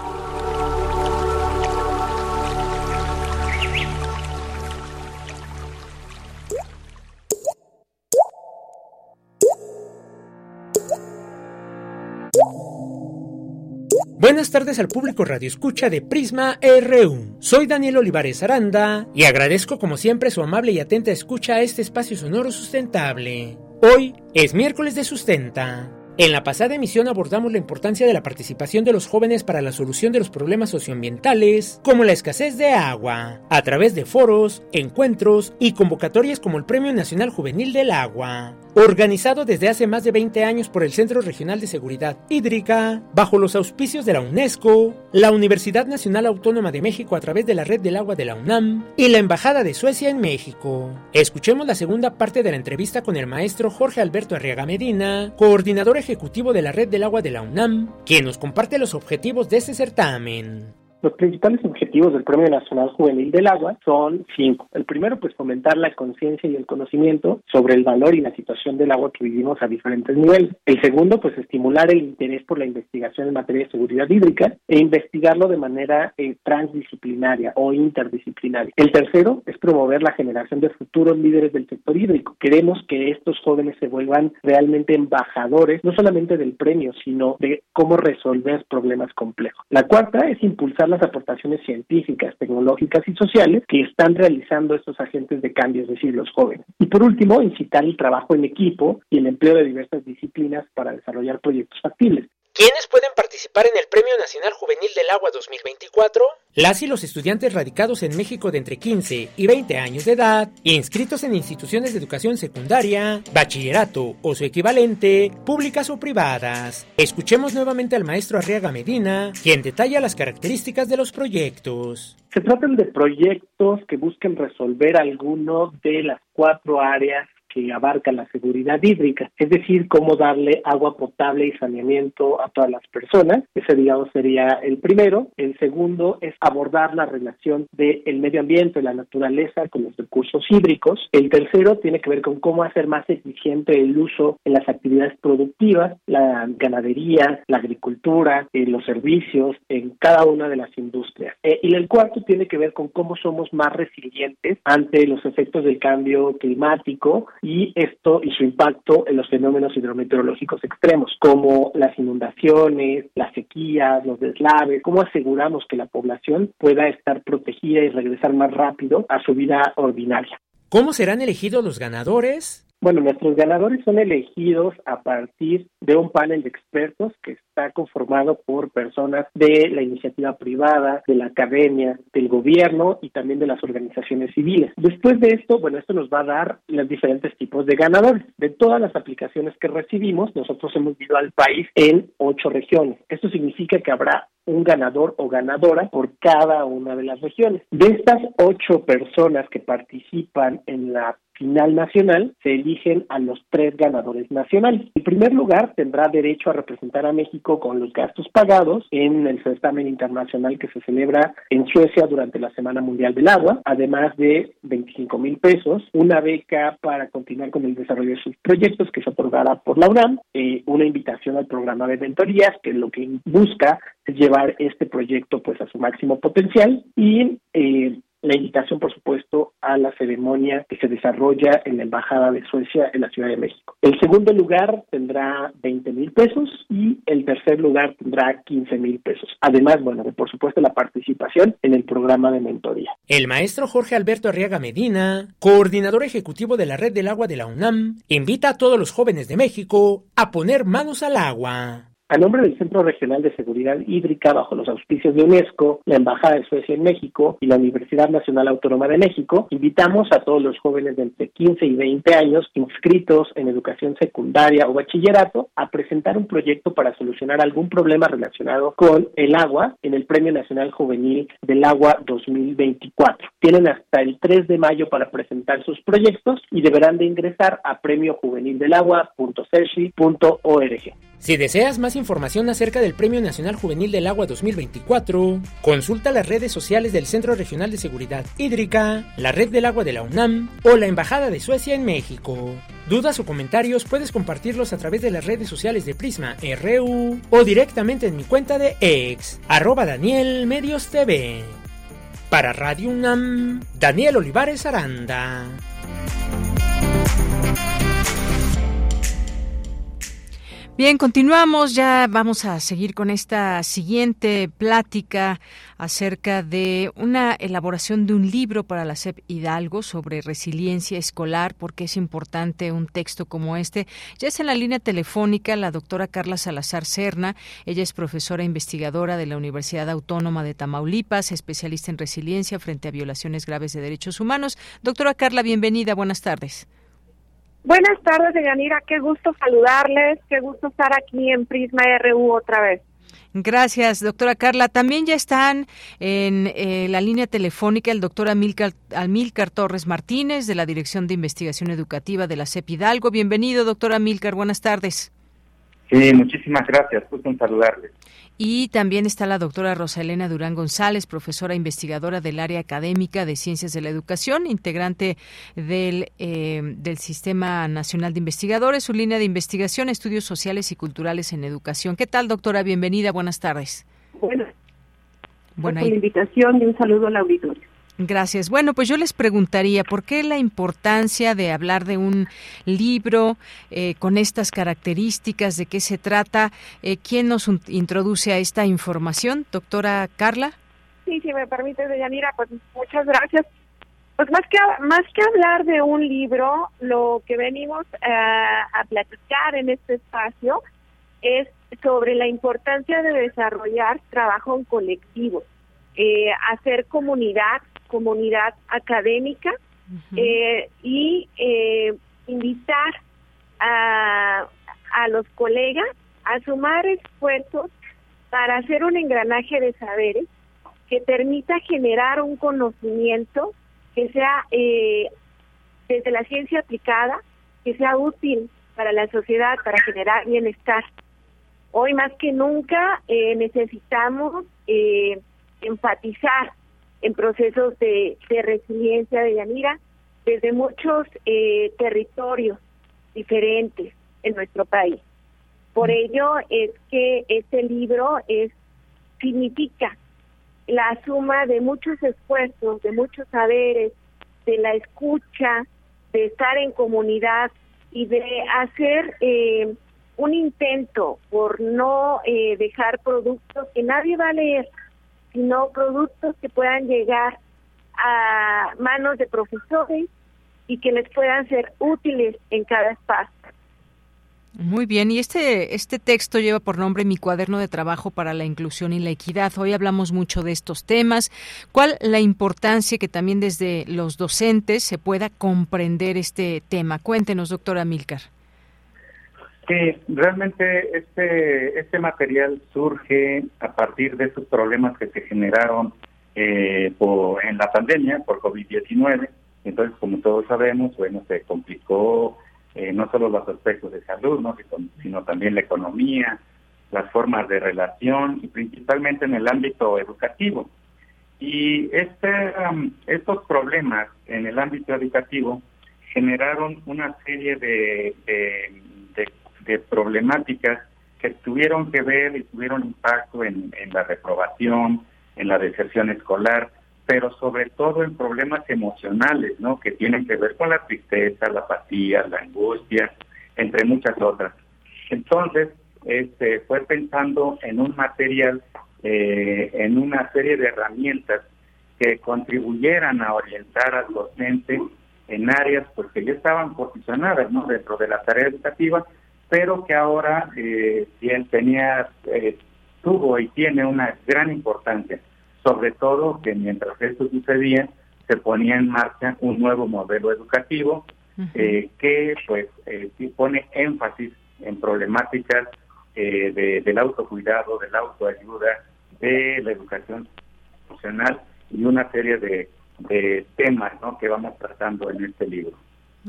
Buenas tardes al público Radio Escucha de Prisma RU. Soy Daniel Olivares Aranda y agradezco como siempre su amable y atenta escucha a este espacio sonoro sustentable. Hoy es miércoles de sustenta. En la pasada emisión abordamos la importancia de la participación de los jóvenes para la solución de los problemas socioambientales, como la escasez de agua, a través de foros, encuentros y convocatorias como el Premio Nacional Juvenil del Agua organizado desde hace más de 20 años por el Centro Regional de Seguridad Hídrica, bajo los auspicios de la UNESCO, la Universidad Nacional Autónoma de México a través de la Red del Agua de la UNAM y la Embajada de Suecia en México. Escuchemos la segunda parte de la entrevista con el maestro Jorge Alberto Arriaga Medina, coordinador ejecutivo de la Red del Agua de la UNAM, quien nos comparte los objetivos de este certamen. Los principales objetivos del Premio Nacional Juvenil del Agua son cinco. El primero, pues fomentar la conciencia y el conocimiento sobre el valor y la situación del agua que vivimos a diferentes niveles. El segundo, pues estimular el interés por la investigación en materia de seguridad hídrica e investigarlo de manera eh, transdisciplinaria o interdisciplinaria. El tercero es promover la generación de futuros líderes del sector hídrico. Queremos que estos jóvenes se vuelvan realmente embajadores, no solamente del premio, sino de cómo resolver problemas complejos. La cuarta es impulsar las aportaciones científicas, tecnológicas y sociales que están realizando estos agentes de cambio, es decir, los jóvenes. Y por último, incitar el trabajo en equipo y el empleo de diversas disciplinas para desarrollar proyectos factibles. ¿Quiénes pueden participar en el Premio Nacional Juvenil del Agua 2024? Las y los estudiantes radicados en México de entre 15 y 20 años de edad, inscritos en instituciones de educación secundaria, bachillerato o su equivalente, públicas o privadas. Escuchemos nuevamente al maestro Arriaga Medina, quien detalla las características de los proyectos. Se tratan de proyectos que busquen resolver alguno de las cuatro áreas que abarca la seguridad hídrica, es decir, cómo darle agua potable y saneamiento a todas las personas. Ese, digamos, sería el primero. El segundo es abordar la relación del el medio ambiente, la naturaleza con los recursos hídricos. El tercero tiene que ver con cómo hacer más eficiente el uso en las actividades productivas, la ganadería, la agricultura, eh, los servicios, en cada una de las industrias. Eh, y el cuarto tiene que ver con cómo somos más resilientes ante los efectos del cambio climático y esto y su impacto en los fenómenos hidrometeorológicos extremos, como las inundaciones, las sequías, los deslaves, cómo aseguramos que la población pueda estar protegida y regresar más rápido a su vida ordinaria. ¿Cómo serán elegidos los ganadores? Bueno, nuestros ganadores son elegidos a partir de un panel de expertos que está conformado por personas de la iniciativa privada, de la academia, del gobierno y también de las organizaciones civiles. Después de esto, bueno, esto nos va a dar los diferentes tipos de ganadores. De todas las aplicaciones que recibimos, nosotros hemos ido al país en ocho regiones. Esto significa que habrá un ganador o ganadora por cada una de las regiones. De estas ocho personas que participan en la final nacional se eligen a los tres ganadores nacionales. En primer lugar, tendrá derecho a representar a México con los gastos pagados en el certamen internacional que se celebra en Suecia durante la Semana Mundial del Agua, además de 25 mil pesos, una beca para continuar con el desarrollo de sus proyectos que se otorgará por la UNAM, eh, una invitación al programa de mentorías que lo que busca es llevar este proyecto pues a su máximo potencial y eh, la invitación, por supuesto, a la ceremonia que se desarrolla en la Embajada de Suecia en la Ciudad de México. El segundo lugar tendrá 20 mil pesos y el tercer lugar tendrá 15 mil pesos. Además, bueno, de, por supuesto, la participación en el programa de mentoría. El maestro Jorge Alberto Arriaga Medina, coordinador ejecutivo de la Red del Agua de la UNAM, invita a todos los jóvenes de México a poner manos al agua. A nombre del Centro Regional de Seguridad Hídrica, bajo los auspicios de UNESCO, la Embajada de Suecia en México y la Universidad Nacional Autónoma de México, invitamos a todos los jóvenes de entre 15 y 20 años inscritos en educación secundaria o bachillerato a presentar un proyecto para solucionar algún problema relacionado con el agua en el Premio Nacional Juvenil del Agua 2024. Tienen hasta el 3 de mayo para presentar sus proyectos y deberán de ingresar a premiojuvenildelagua.cerci.org. Si deseas más información acerca del Premio Nacional Juvenil del Agua 2024, consulta las redes sociales del Centro Regional de Seguridad Hídrica, la Red del Agua de la UNAM o la Embajada de Suecia en México. Dudas o comentarios puedes compartirlos a través de las redes sociales de Prisma RU o directamente en mi cuenta de ex, arroba Daniel Medios TV. Para Radio UNAM, Daniel Olivares Aranda. Bien, continuamos. Ya vamos a seguir con esta siguiente plática acerca de una elaboración de un libro para la SEP Hidalgo sobre resiliencia escolar, porque es importante un texto como este. Ya es en la línea telefónica la doctora Carla Salazar Serna. Ella es profesora investigadora de la Universidad Autónoma de Tamaulipas, especialista en resiliencia frente a violaciones graves de derechos humanos. Doctora Carla, bienvenida. Buenas tardes. Buenas tardes, Deyanira. Qué gusto saludarles. Qué gusto estar aquí en Prisma RU otra vez. Gracias, doctora Carla. También ya están en eh, la línea telefónica el doctor Amilcar, Amilcar, Torres Martínez de la Dirección de Investigación Educativa de la CEP Hidalgo. Bienvenido, doctora Amilcar. Buenas tardes. Sí, muchísimas gracias. Gusto en saludarles. Y también está la doctora Rosalena Durán González, profesora investigadora del área académica de Ciencias de la Educación, integrante del, eh, del Sistema Nacional de Investigadores, su línea de investigación, estudios sociales y culturales en educación. ¿Qué tal, doctora? Bienvenida, buenas tardes. Bueno, bueno, por la invitación y un saludo al auditorio. Gracias. Bueno, pues yo les preguntaría, ¿por qué la importancia de hablar de un libro eh, con estas características? ¿De qué se trata? Eh, ¿Quién nos introduce a esta información? Doctora Carla. Sí, si me permite, Deyanira, pues muchas gracias. Pues más que, más que hablar de un libro, lo que venimos eh, a platicar en este espacio es sobre la importancia de desarrollar trabajo en colectivo, hacer comunidad comunidad académica eh, y eh, invitar a, a los colegas a sumar esfuerzos para hacer un engranaje de saberes que permita generar un conocimiento que sea eh, desde la ciencia aplicada, que sea útil para la sociedad, para generar bienestar. Hoy más que nunca necesitamos enfatizar en procesos de, resiliencia de Yanira desde muchos eh, territorios diferentes en nuestro país. Por mm. ello es que este libro es significa la suma de muchos esfuerzos, de muchos saberes, de la escucha, de estar en comunidad y de hacer eh, un intento por no eh, dejar productos que nadie va a leer, sino productos que puedan llegar a manos de profesores y que les puedan ser útiles en cada espacio. Muy bien, y este, este texto lleva por nombre Mi cuaderno de trabajo para la inclusión y la equidad. Hoy hablamos mucho de estos temas. ¿Cuál la importancia que también desde los docentes se pueda comprender este tema? Cuéntenos, doctora Milcar. Sí, realmente este, este material surge a partir de esos problemas que se generaron eh, por, en la pandemia por COVID-19. Entonces, como todos sabemos, bueno, se complicó eh, no solo los aspectos de salud, ¿no? sino también la economía, las formas de relación y principalmente en el ámbito educativo. Y este, estos problemas en el ámbito educativo generaron una serie de, de, problemáticas que tuvieron que ver y tuvieron impacto en, en la reprobación, en la deserción escolar, pero sobre todo en problemas emocionales, ¿no? Que tienen que ver con la tristeza, la apatía, la angustia, entre muchas otras. Entonces, este, fue pensando en un material, eh, en una serie de herramientas que contribuyeran a orientar al docente en áreas porque ya estaban posicionadas ¿no? dentro de la tarea educativa, pero que ahora eh, bien tenía, eh, tuvo y tiene una gran importancia sobre todo que mientras esto sucedía se ponía en marcha un nuevo modelo educativo eh, que pues eh, pone énfasis en problemáticas eh, de, del autocuidado, de la autoayuda, de la educación emocional y una serie de, de temas ¿no? que vamos tratando en este libro.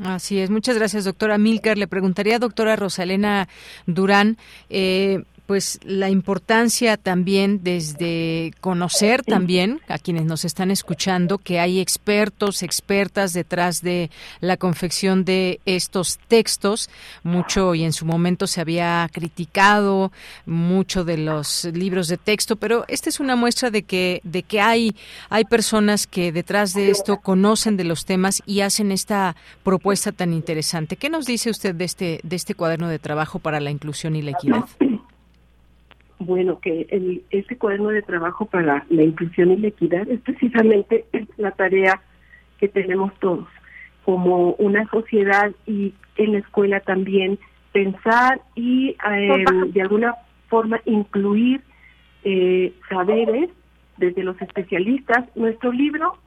Así es, muchas gracias, doctora Milcar. Le preguntaría doctora Rosalena Durán, eh, pues la importancia también desde conocer también a quienes nos están escuchando que hay expertos, expertas detrás de la confección de estos textos. Mucho y en su momento se había criticado mucho de los libros de texto, pero esta es una muestra de que de que hay hay personas que detrás de esto conocen de los temas y hacen esta propuesta tan interesante. ¿Qué nos dice usted de este de este cuaderno de trabajo para la inclusión y la equidad? bueno, que el, ese cuaderno de trabajo para la inclusión y la equidad es precisamente la tarea que tenemos todos como una sociedad y en la escuela también pensar y eh, de alguna forma incluir eh, saberes desde los especialistas. Nuestro libro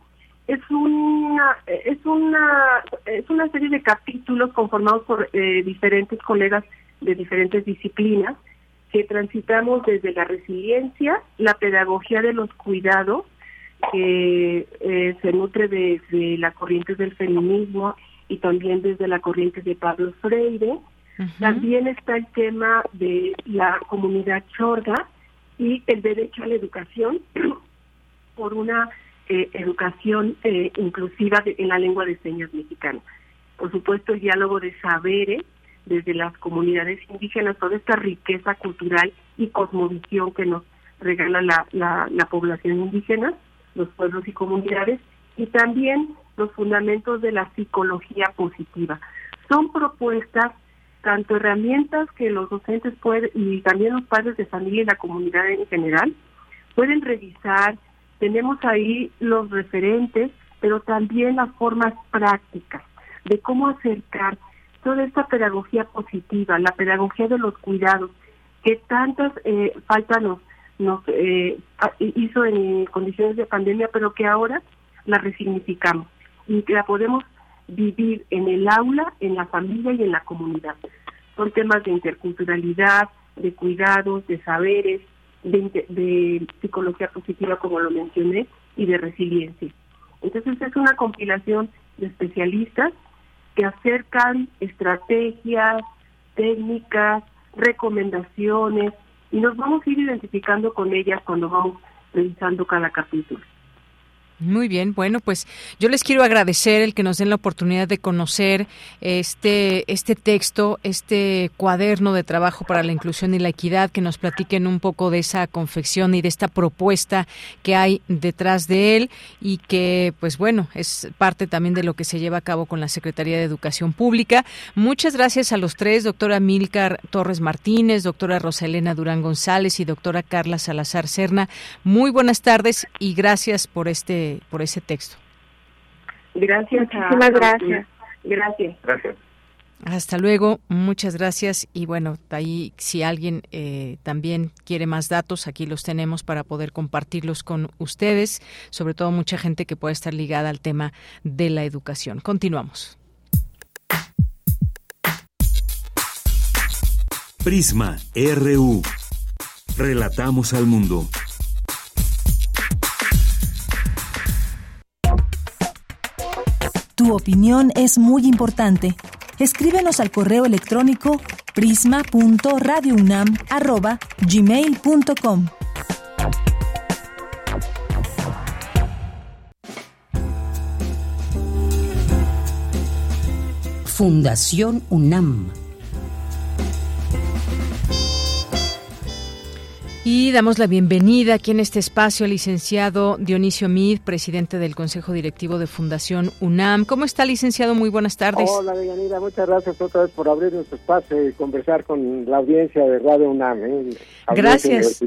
es una es una es una serie de capítulos conformados por eh, diferentes colegas de diferentes disciplinas que transitamos desde la resiliencia, la pedagogía de los cuidados, que eh, se nutre de, la corriente del feminismo y también desde la corriente de Pablo Freire. También está el tema de la comunidad chorga y el derecho a la educación por una eh, educación eh, inclusiva en la lengua de señas mexicana. Por supuesto, el diálogo de saberes desde las comunidades indígenas, toda esta riqueza cultural y cosmovisión que nos regala la, la, población indígena, los pueblos y comunidades, y también los fundamentos de la psicología positiva. Son propuestas, tanto herramientas que los docentes pueden, y también los padres de familia y la comunidad en general, pueden revisar. Tenemos ahí los referentes, pero también las formas prácticas de cómo acercar toda esta pedagogía positiva, la pedagogía de los cuidados, que tantas eh, faltas nos, nos eh, hizo en condiciones de pandemia, pero que ahora la resignificamos y que la podemos vivir en el aula, en la familia y en la comunidad. Son temas de interculturalidad, de cuidados, de saberes, de, de psicología positiva, como lo mencioné, y de resiliencia. Entonces es una compilación de especialistas que acercan estrategias, técnicas, recomendaciones y nos vamos a ir identificando con ellas cuando vamos revisando cada capítulo. Muy bien, bueno, pues yo les quiero agradecer el que nos den la oportunidad de conocer este este texto, este cuaderno de trabajo para la inclusión y la equidad, que nos platiquen un poco de esa confección y de esta propuesta que hay detrás de él y que, pues bueno, es parte también de lo que se lleva a cabo con la Secretaría de Educación Pública. Muchas gracias a los tres, doctora Milcar Torres Martínez, doctora Rosalena Durán González y doctora Carla Salazar Serna. Muy buenas tardes y gracias por este por ese texto. Gracias. Muchísimas gracias. Gracias. Gracias. Hasta luego, muchas gracias y bueno, ahí si alguien eh, también quiere más datos, aquí los tenemos para poder compartirlos con ustedes, sobre todo mucha gente que pueda estar ligada al tema de la educación. Continuamos. Prisma RU. Relatamos al mundo. Tu opinión es muy importante. Escríbenos al correo electrónico prisma.radiounam@gmail.com. Fundación UNAM Y damos la bienvenida aquí en este espacio al licenciado Dionisio Mid, presidente del Consejo Directivo de Fundación UNAM. ¿Cómo está, licenciado? Muy buenas tardes. Hola, Deyanira. Muchas gracias otra vez por abrir nuestro espacio y conversar con la audiencia de Radio UNAM. ¿eh? Gracias.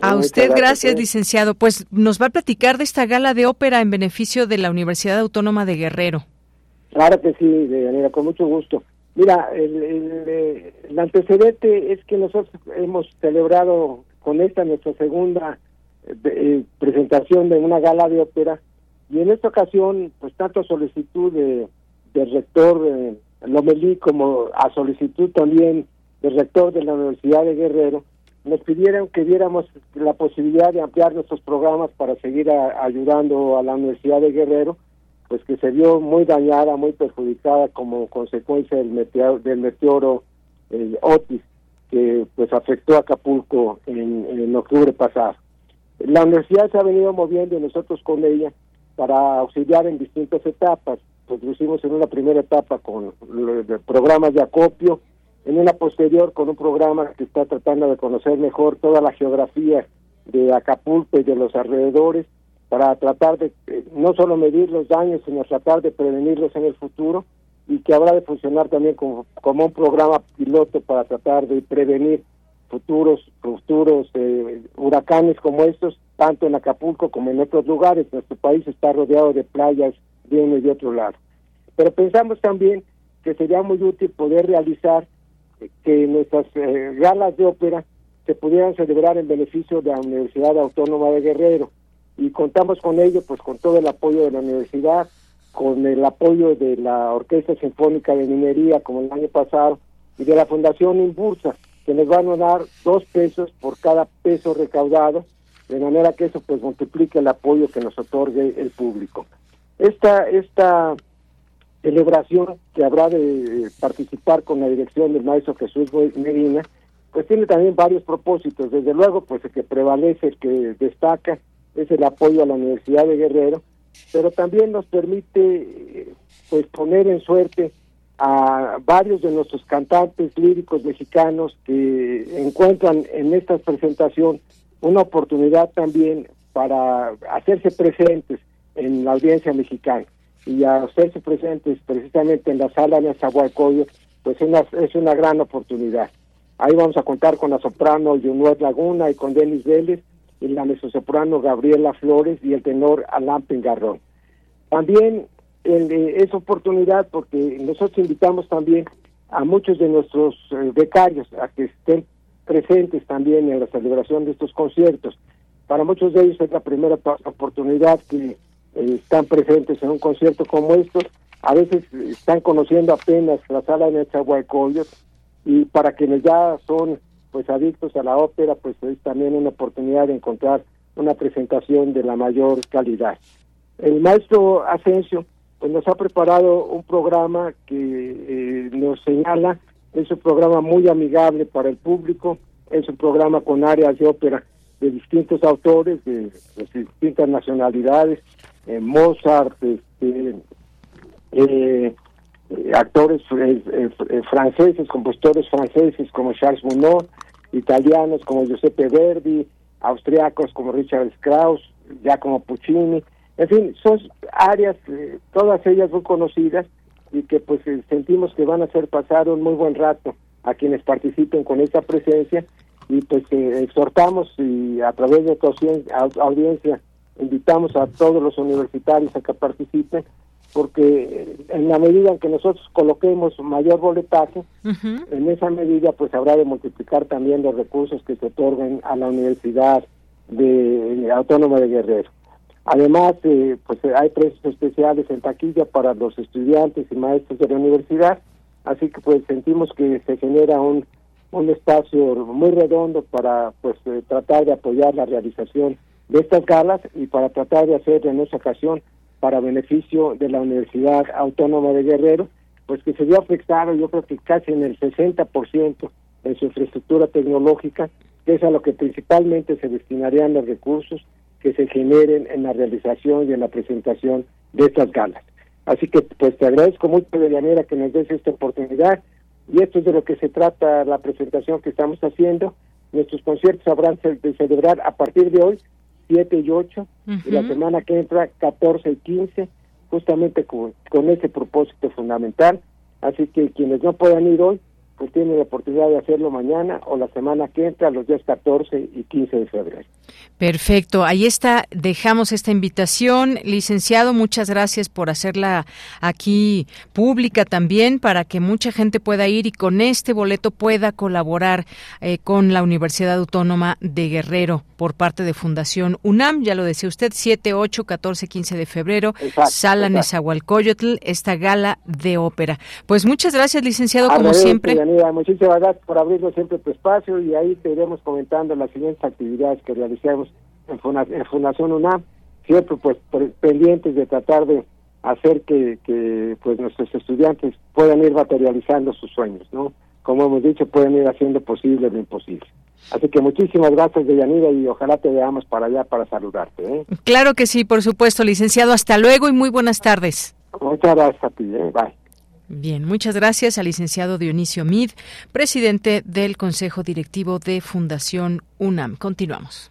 A usted, gracias, ¿eh? licenciado. Pues nos va a platicar de esta gala de ópera en beneficio de la Universidad Autónoma de Guerrero. Claro que sí, Deyanira, con mucho gusto. Mira, el, el, el antecedente es que nosotros hemos celebrado con esta nuestra segunda eh, eh, presentación de una gala de ópera. Y en esta ocasión pues tanto a solicitud de, del rector eh, Lomelí como a solicitud también del rector de la Universidad de Guerrero nos pidieron que diéramos la posibilidad de ampliar nuestros programas para seguir ayudando a la Universidad de Guerrero pues que se vio muy dañada, muy perjudicada como consecuencia del meteoro, del meteoro Otis que pues afectó a Acapulco en, octubre pasado. La universidad se ha venido moviendo nosotros con ella para auxiliar en distintas etapas. Pues lo hicimos en una primera etapa con programas de acopio, en una posterior con un programa que está tratando de conocer mejor toda la geografía de Acapulco y de los alrededores para tratar de eh, no solo medir los daños, sino tratar de prevenirlos en el futuro y que habrá de funcionar también como, como un programa piloto para tratar de prevenir futuros futuros eh, huracanes como estos, tanto en Acapulco como en otros lugares. Nuestro país está rodeado de playas de uno y de otro lado. Pero pensamos también que sería muy útil poder realizar eh, que nuestras eh, galas de ópera se pudieran celebrar en beneficio de la Universidad Autónoma de Guerrero. Y contamos con ello, pues con todo el apoyo de la universidad, con el apoyo de la Orquesta Sinfónica de Minería, como el año pasado, y de la Fundación Imbursa, que nos van a dar dos pesos por cada peso recaudado, de manera que eso pues multiplique el apoyo que nos otorgue el público. Esta, esta celebración que habrá de participar con la dirección del maestro Jesús Medina, pues tiene también varios propósitos. Desde luego, pues el que prevalece, el que destaca, es el apoyo a la Universidad de Guerrero, pero también nos permite pues poner en suerte a varios de nuestros cantantes líricos mexicanos que encuentran en esta presentación una oportunidad también para hacerse presentes en la audiencia mexicana y a hacerse presentes precisamente en la sala de Zahualcoyo, pues una, es una gran oportunidad. Ahí vamos a contar con la soprano Junuet Laguna y con Denis Vélez, la mezzosoprano Gabriela Flores y el tenor Alain Pengarrón. También eh, es oportunidad porque nosotros invitamos también a muchos de nuestros eh, becarios a que estén presentes también en la celebración de estos conciertos. Para muchos de ellos es la primera oportunidad que eh, están presentes en un concierto como estos. A veces están conociendo apenas la sala de Nezahualcóyotl y para quienes ya son pues adictos a la ópera, pues es también una oportunidad de encontrar una presentación de la mayor calidad. El maestro Asensio pues nos ha preparado un programa que eh, nos señala, es un programa muy amigable para el público, es un programa con áreas de ópera de distintos autores, de, de distintas nacionalidades, eh, Mozart, este, eh, actores franceses, compositores franceses como Charles Gounod, italianos como Giuseppe Verdi, austriacos como Richard Strauss, Giacomo Puccini, en fin, son áreas, todas ellas muy conocidas y que pues sentimos que van a hacer pasar un muy buen rato a quienes participen con esta presencia y pues exhortamos y a través de tu audiencia invitamos a todos los universitarios a que participen porque en la medida en que nosotros coloquemos mayor boletaje, en esa medida pues habrá de multiplicar también los recursos que se otorguen a la Universidad de Autónoma de Guerrero. Además, eh, pues hay precios especiales en taquilla para los estudiantes y maestros de la universidad, así que pues sentimos que se genera un, un espacio muy redondo para pues eh, tratar de apoyar la realización de estas galas y para tratar de hacer en esa ocasión para beneficio de la Universidad Autónoma de Guerrero, pues que se vio afectado yo creo que casi en el 60% en su infraestructura tecnológica, que es a lo que principalmente se destinarían los recursos que se generen en la realización y en la presentación de estas galas. Así que pues te agradezco mucho de manera que nos des esta oportunidad y esto es de lo que se trata la presentación que estamos haciendo. Nuestros conciertos habrán de celebrar a partir de hoy 7 y 8, y la semana que entra 14 y 15, justamente con, con ese propósito fundamental. Así que quienes no puedan ir hoy, pues tienen la oportunidad de hacerlo mañana o la semana que entra, los días 14 y 15 de febrero. Perfecto, ahí está, dejamos esta invitación. Licenciado, muchas gracias por hacerla aquí pública también para que mucha gente pueda ir y con este boleto pueda colaborar eh, con la Universidad Autónoma de Guerrero por parte de Fundación UNAM, ya lo decía usted, 7, 8, 14, 15 de febrero, Sala Nezahualcóyotl, esta gala de ópera. Pues muchas gracias, licenciado, como siempre. Muchísimas gracias por abrirnos siempre tu espacio y ahí te iremos comentando las siguientes actividades que realicemos en, Fundación UNAM, siempre pues pendientes de tratar de hacer que, que pues nuestros estudiantes puedan ir materializando sus sueños, ¿no? Como hemos dicho, pueden ir haciendo posible lo imposible. Así que muchísimas gracias, Deyanira, y ojalá te veamos para allá para saludarte. ¿eh? Claro que sí, por supuesto, licenciado. Hasta luego y muy buenas tardes. Muchas gracias a ti. ¿eh? Bye. Bien, muchas gracias al licenciado Dionisio Mid, presidente del Consejo Directivo de Fundación UNAM. Continuamos.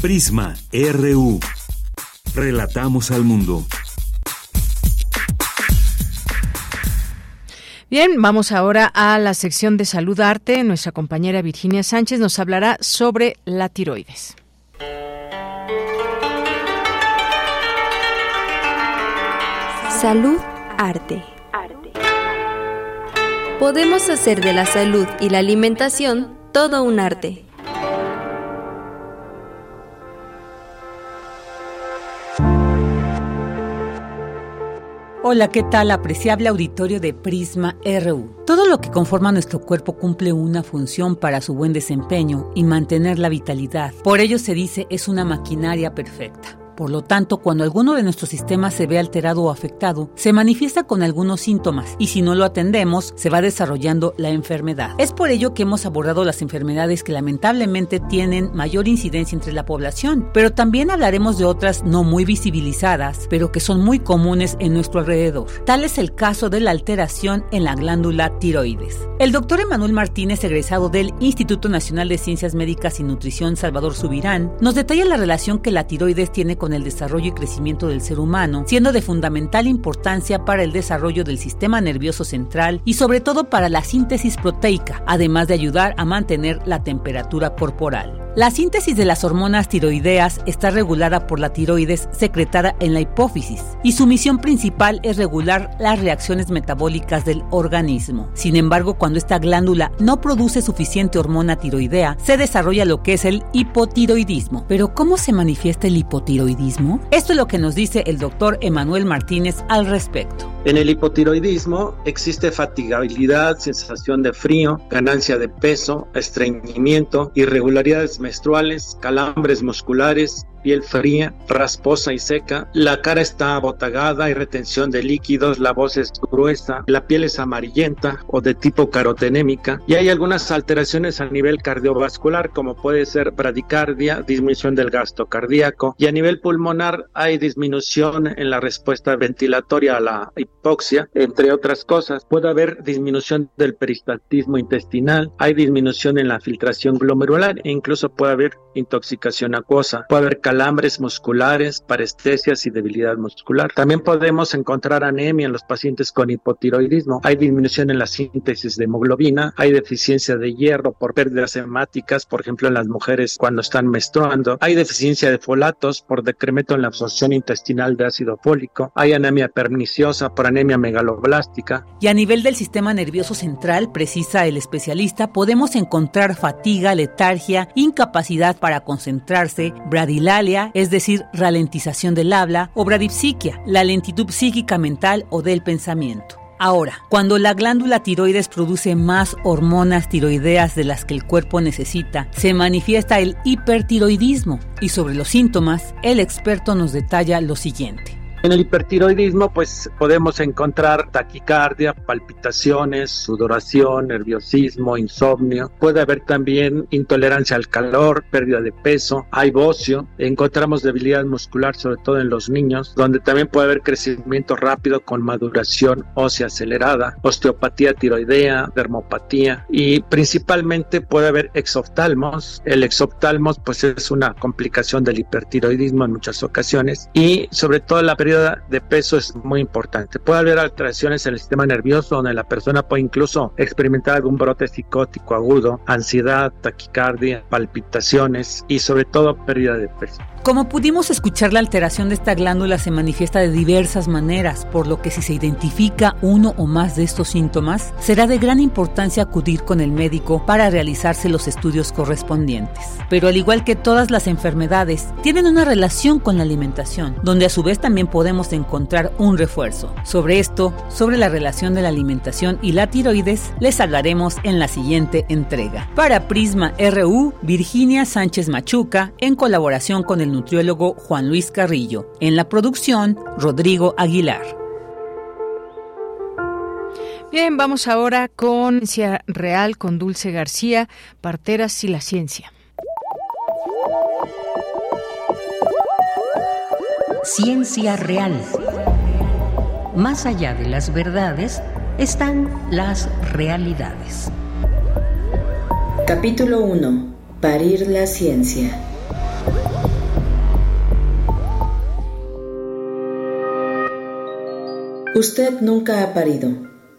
Prisma RU. Relatamos al mundo. Bien, vamos ahora a la sección de Salud Arte. Nuestra compañera Virginia Sánchez nos hablará sobre la tiroides. Salud Arte. Podemos hacer de la salud y la alimentación todo un arte. Hola, ¿qué tal? Apreciable auditorio de Prisma RU. Todo lo que conforma nuestro cuerpo cumple una función para su buen desempeño y mantener la vitalidad. Por ello se dice es una maquinaria perfecta. Por lo tanto, cuando alguno de nuestros sistemas se ve alterado o afectado, se manifiesta con algunos síntomas y si no lo atendemos, se va desarrollando la enfermedad. Es por ello que hemos abordado las enfermedades que lamentablemente tienen mayor incidencia entre la población, pero también hablaremos de otras no muy visibilizadas, pero que son muy comunes en nuestro alrededor. Tal es el caso de la alteración en la glándula tiroides. El doctor Emanuel Martínez, egresado del Instituto Nacional de Ciencias Médicas y Nutrición Salvador Subirán, nos detalla la relación que la tiroides tiene con el desarrollo y crecimiento del ser humano, siendo de fundamental importancia para el desarrollo del sistema nervioso central y sobre todo para la síntesis proteica, además de ayudar a mantener la temperatura corporal. La síntesis de las hormonas tiroideas está regulada por la tiroides secretada en la hipófisis y su misión principal es regular las reacciones metabólicas del organismo. Sin embargo, cuando esta glándula no produce suficiente hormona tiroidea, se desarrolla lo que es el hipotiroidismo. Pero ¿cómo se manifiesta el hipotiroidismo? Esto es lo que nos dice el doctor Emanuel Martínez al respecto. En el hipotiroidismo existe fatigabilidad, sensación de frío, ganancia de peso, estreñimiento, irregularidades menstruales, calambres musculares, piel fría, rasposa y seca, la cara está abotagada, hay retención de líquidos, la voz es gruesa, la piel es amarillenta o de tipo carotenémica y hay algunas alteraciones a nivel cardiovascular como puede ser bradicardia, disminución del gasto cardíaco y a nivel pulmonar hay disminución en la respuesta ventilatoria a la hipoxia, entre otras cosas. Puede haber disminución del peristaltismo intestinal, hay disminución en la filtración glomerular e incluso puede haber intoxicación acuosa, puede haber calambres musculares, parestesias y debilidad muscular. También podemos encontrar anemia en los pacientes con hipotiroidismo, hay disminución en la síntesis de hemoglobina, hay deficiencia de hierro por pérdidas hemáticas, por ejemplo en las mujeres cuando están menstruando, hay deficiencia de folatos por decremento en la absorción intestinal de ácido fólico, hay anemia perniciosa por anemia megaloblástica. Y a nivel del sistema nervioso central, precisa el especialista, podemos encontrar fatiga, letargia, incapacidad para concentrarse, es decir, ralentización del habla, o bradipsiquia, la lentitud psíquica mental o del pensamiento. Ahora, cuando la glándula tiroides produce más hormonas tiroideas de las que el cuerpo necesita, se manifiesta el hipertiroidismo y sobre los síntomas, el experto nos detalla lo siguiente. En el hipertiroidismo, pues podemos encontrar taquicardia, palpitaciones, sudoración, nerviosismo, insomnio. Puede haber también intolerancia al calor, pérdida de peso, hay bocio. Encontramos debilidad muscular, sobre todo en los niños, donde también puede haber crecimiento rápido con maduración ósea acelerada, osteopatía tiroidea, dermopatía y principalmente puede haber exoftalmos. El exoftalmos, pues es una complicación del hipertiroidismo en muchas ocasiones y sobre todo la pérdida de peso es muy importante. Puede haber alteraciones en el sistema nervioso donde la persona puede incluso experimentar algún brote psicótico agudo, ansiedad, taquicardia, palpitaciones y sobre todo pérdida de peso. Como pudimos escuchar, la alteración de esta glándula se manifiesta de diversas maneras, por lo que si se identifica uno o más de estos síntomas, será de gran importancia acudir con el médico para realizarse los estudios correspondientes. Pero al igual que todas las enfermedades, tienen una relación con la alimentación, donde a su vez también podemos encontrar un refuerzo. Sobre esto, sobre la relación de la alimentación y la tiroides, les hablaremos en la siguiente entrega. Para Prisma RU, Virginia Sánchez Machuca, en colaboración con el nutriólogo Juan Luis Carrillo. En la producción, Rodrigo Aguilar. Bien, vamos ahora con Ciencia Real con Dulce García, Parteras y la Ciencia. Ciencia Real. Más allá de las verdades están las realidades. Capítulo 1. Parir la ciencia. Usted nunca ha parido,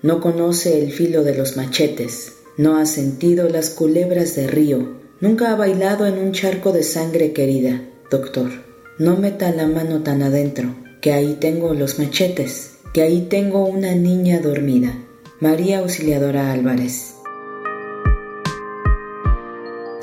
no conoce el filo de los machetes, no ha sentido las culebras de río, nunca ha bailado en un charco de sangre querida, doctor. No meta la mano tan adentro, que ahí tengo los machetes, que ahí tengo una niña dormida. María Auxiliadora Álvarez.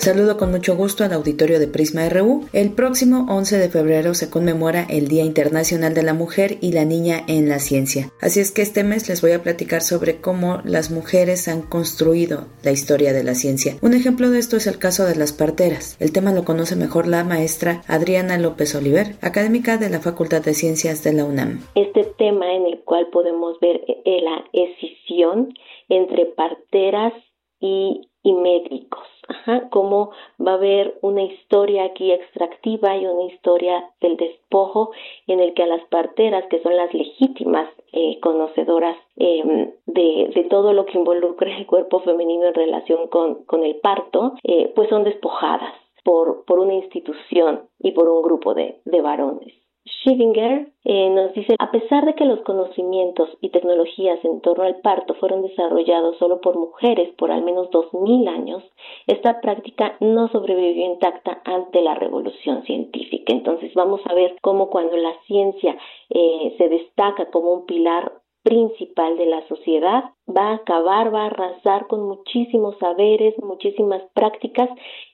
Saludo con mucho gusto al auditorio de Prisma RU. El próximo 11 de febrero se conmemora el Día Internacional de la Mujer y la Niña en la Ciencia. Así es que este mes les voy a platicar sobre cómo las mujeres han construido la historia de la ciencia. Un ejemplo de esto es el caso de las parteras. El tema lo conoce mejor la maestra Adriana López Oliver, académica de la Facultad de Ciencias de la UNAM. Este tema en el cual podemos ver la escisión entre parteras y, y médicos Ajá, cómo va a haber una historia aquí extractiva y una historia del despojo en el que a las parteras, que son las legítimas eh, conocedoras eh, de, todo lo que involucra el cuerpo femenino en relación con, el parto, eh, pues son despojadas por, por una institución y por un grupo de varones. Schivinger eh, nos dice, a pesar de que los conocimientos y tecnologías en torno al parto fueron desarrollados solo por mujeres por al menos dos mil años, esta práctica no sobrevivió intacta ante la revolución científica. Entonces vamos a ver cómo cuando la ciencia eh, se destaca como un pilar principal de la sociedad, va a acabar, va a arrasar con muchísimos saberes, muchísimas prácticas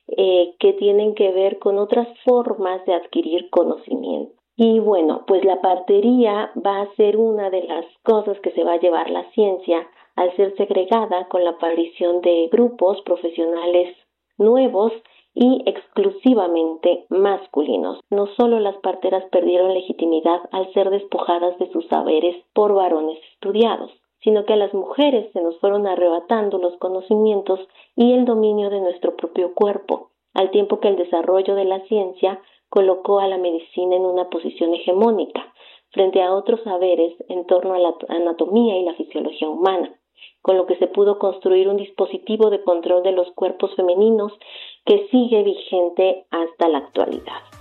eh, que tienen que ver con otras formas de adquirir conocimiento. Y bueno, pues la partería va a ser una de las cosas que se va a llevar la ciencia al ser segregada con la aparición de grupos profesionales nuevos y exclusivamente masculinos. No solo las parteras perdieron legitimidad al ser despojadas de sus saberes por varones estudiados, sino que a las mujeres se nos fueron arrebatando los conocimientos y el dominio de nuestro propio cuerpo, al tiempo que el desarrollo de la ciencia colocó a la medicina en una posición hegemónica frente a otros saberes en torno a la anatomía y la fisiología humana, con lo que se pudo construir un dispositivo de control de los cuerpos femeninos que sigue vigente hasta la actualidad.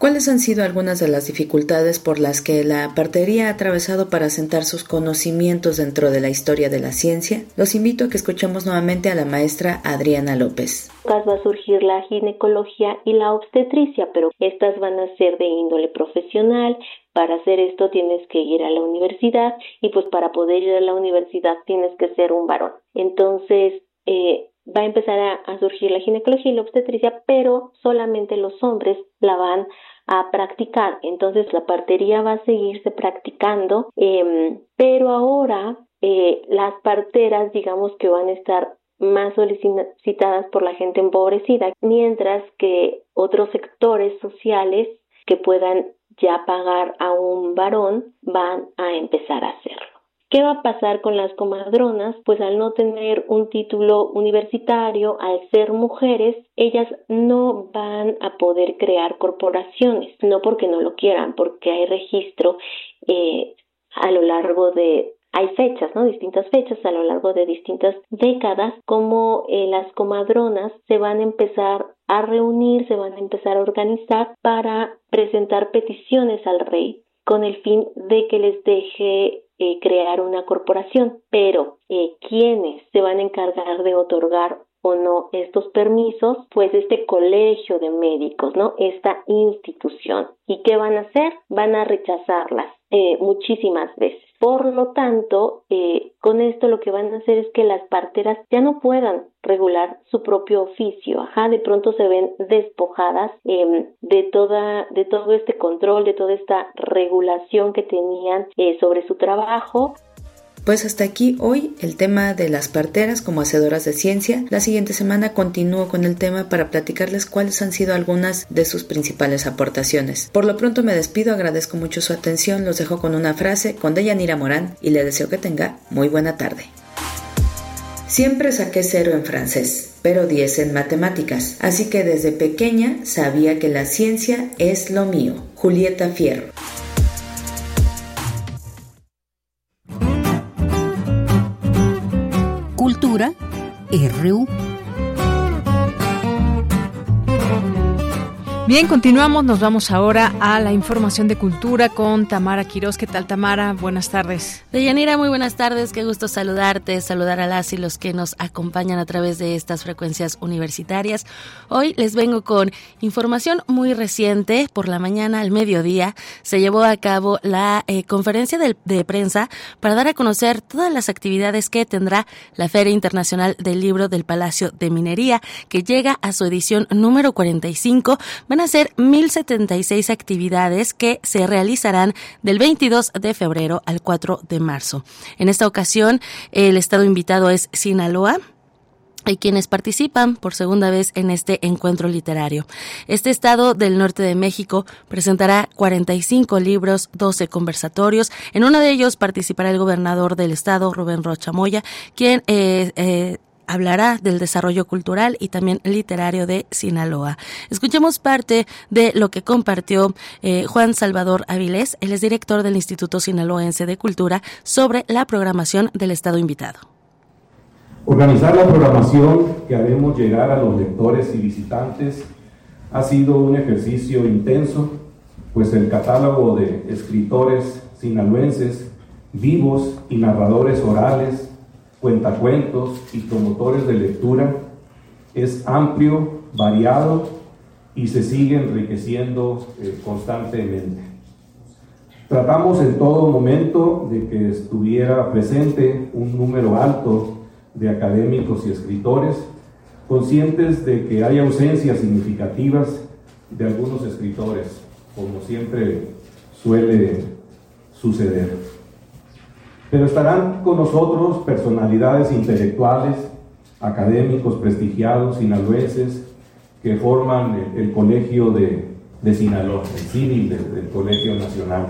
¿Cuáles han sido algunas de las dificultades por las que la partería ha atravesado para sentar sus conocimientos dentro de la historia de la ciencia? Los invito a que escuchemos nuevamente a la maestra Adriana López. Va a surgir la ginecología y la obstetricia, pero estas van a ser de índole profesional. Para hacer esto tienes que ir a la universidad y pues para poder ir a la universidad tienes que ser un varón. Entonces, eh, va a empezar a, surgir la ginecología y la obstetricia, pero solamente los hombres la van a practicar. Entonces la partería va a seguirse practicando, em, pero ahora eh, las parteras, digamos que van a estar más solicitadas por la gente empobrecida, mientras que otros sectores sociales que puedan ya pagar a un varón van a empezar a hacerlo. ¿Qué va a pasar con las comadronas? Pues al no tener un título universitario, al ser mujeres, ellas no van a poder crear corporaciones, no porque no lo quieran, porque hay registro eh, a lo largo de hay fechas, ¿no? Distintas fechas a lo largo de distintas décadas, como eh, las comadronas se van a empezar a reunir, se van a empezar a organizar para presentar peticiones al rey con el fin de que les deje eh, crear una corporación, pero eh, se van a encargar de otorgar o no estos permisos, pues este colegio de médicos, ¿no? Esta institución. ¿Y qué van a hacer? Van a rechazarlas eh, muchísimas veces. Por lo tanto, eh, con esto lo que van a hacer es que las parteras ya no puedan regular su propio oficio, ajá, de pronto se ven despojadas em, de toda, de todo este control, de toda esta regulación que tenían eh, sobre su trabajo. Pues hasta aquí hoy el tema de las parteras como hacedoras de ciencia. La siguiente semana continúo con el tema para platicarles cuáles han sido algunas de sus principales aportaciones. Por lo pronto me despido, agradezco mucho su atención, los dejo con una frase con Deyanira Morán y le deseo que tenga muy buena tarde. Siempre saqué cero en francés, pero diez en matemáticas, así que desde pequeña sabía que la ciencia es lo mío. Julieta Fierro. Cultura RU. Bien, continuamos. Nos vamos ahora a la información de cultura con Tamara Quiroz. ¿Qué tal, Tamara? Buenas tardes. Deyanira, muy buenas tardes. Qué gusto saludarte, saludar a las y los que nos acompañan a través de estas frecuencias universitarias. Hoy les vengo con información muy reciente. Por la mañana, al mediodía, se llevó a cabo la eh, conferencia de, de prensa para dar a conocer todas las actividades que tendrá la Feria Internacional del Libro del Palacio de Minería, que llega a su edición número 45. Van a ser 1.076 actividades que se realizarán del 22 de febrero al 4 de marzo. En esta ocasión, el estado invitado es Sinaloa, y quienes participan por segunda vez en este encuentro literario. Este estado del norte de México presentará 45 libros, 12 conversatorios. En uno de ellos participará el gobernador del estado, Rubén Rocha Moya, quien eh, eh, hablará del desarrollo cultural y también literario de Sinaloa. Escuchemos parte de lo que compartió eh, Juan Salvador Avilés, él es director del Instituto Sinaloense de Cultura, sobre la programación del Estado invitado. Organizar la programación que haremos llegar a los lectores y visitantes ha sido un ejercicio intenso, pues el catálogo de escritores sinaloenses vivos y narradores orales cuentacuentos y promotores de lectura es amplio, variado y se sigue enriqueciendo eh, constantemente. Tratamos en todo momento de que estuviera presente un número alto de académicos y escritores, conscientes de que hay ausencias significativas de algunos escritores, como siempre suele suceder. Pero estarán con nosotros personalidades intelectuales, académicos prestigiados, sinaloenses, que forman el, colegio de, de, Sinaloa, el civil del, Colegio Nacional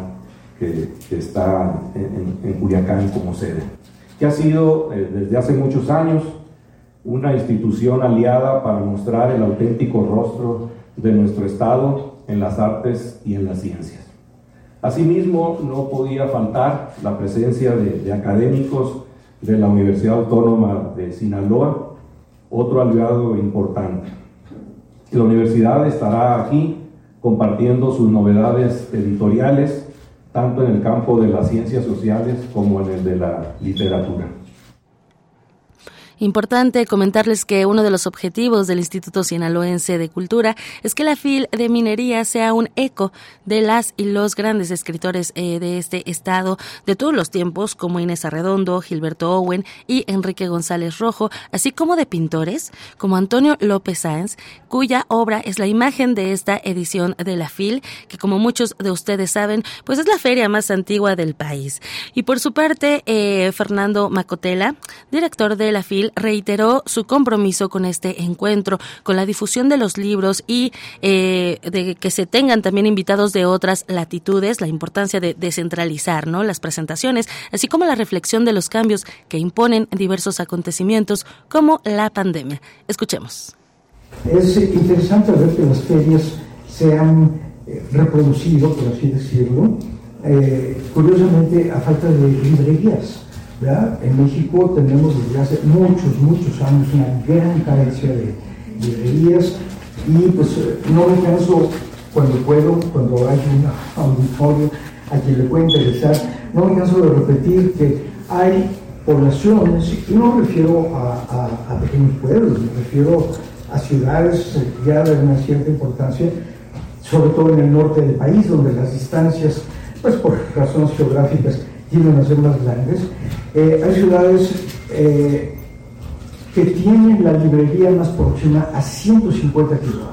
que, está en, en, Culiacán como sede, que ha sido eh, desde hace muchos años una institución aliada para mostrar el auténtico rostro de nuestro Estado en las artes y en las ciencias. Asimismo, no podía faltar la presencia de, académicos de la Universidad Autónoma de Sinaloa, otro aliado importante. La universidad estará aquí compartiendo sus novedades editoriales, tanto en el campo de las ciencias sociales como en el de la literatura. Importante comentarles que uno de los objetivos del Instituto Sinaloense de Cultura es que la FIL de Minería sea un eco de las y los grandes escritores eh, de este estado de todos los tiempos, como Inés Arredondo, Gilberto Owen y Enrique González Rojo, así como de pintores como Antonio López Sáenz, cuya obra es la imagen de esta edición de la FIL, que como muchos de ustedes saben, pues es la feria más antigua del país. Y por su parte, eh, Fernando Macotela, director de la FIL, reiteró su compromiso con este encuentro, con la difusión de los libros y eh, de que se tengan también invitados de otras latitudes, la importancia de descentralizar ¿no? las presentaciones, así como la reflexión de los cambios que imponen diversos acontecimientos como la pandemia. Escuchemos. Es interesante ver que las ferias se han eh, reproducido, por así decirlo, eh, curiosamente a falta de librerías. En México tenemos desde hace muchos, muchos años una gran carencia de librerías y pues no me canso cuando puedo, cuando hay un auditorio a quien le puede interesar, no me canso de repetir que hay poblaciones, y no me refiero a, pequeños pueblos, me refiero a ciudades ya de una cierta importancia, sobre todo en el norte del país, donde las distancias, pues por razones geográficas, tienden a ser más grandes. Eh, hay ciudades eh, que tienen la librería más próxima a 150 kilómetros.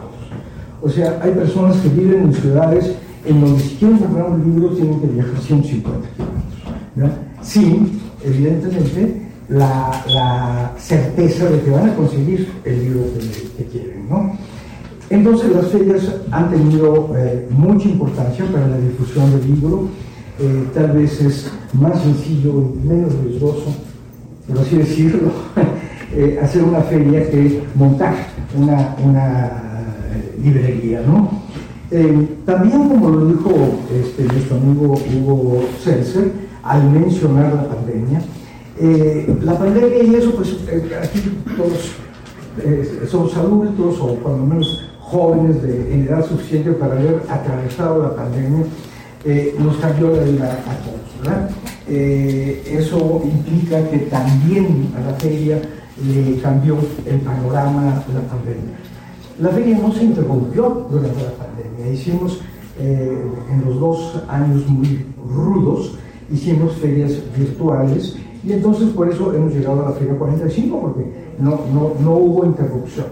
O sea, hay personas que viven en ciudades en donde si quieren comprar un libro tienen que viajar 150 kilómetros. Sin, evidentemente, la, certeza de que van a conseguir el libro que, quieren. ¿no? Entonces las ferias han tenido eh, mucha importancia para la difusión del libro eh, tal vez es más sencillo y menos riesgoso, por así decirlo, eh, hacer una feria que montar una, eh, librería, ¿no? también, como lo dijo este, nuestro amigo Hugo Celser, al mencionar la pandemia, la pandemia y eso, pues aquí todos somos adultos o cuando menos jóvenes de edad suficiente para haber atravesado la pandemia eh, nos cambió la vida a todos. Eso implica que también a la feria le cambió el panorama de la pandemia. La feria no se interrumpió durante la pandemia, hicimos eh, en los dos años muy rudos, hicimos ferias virtuales y entonces por eso hemos llegado a la feria 45 porque no, no, no hubo interrupción.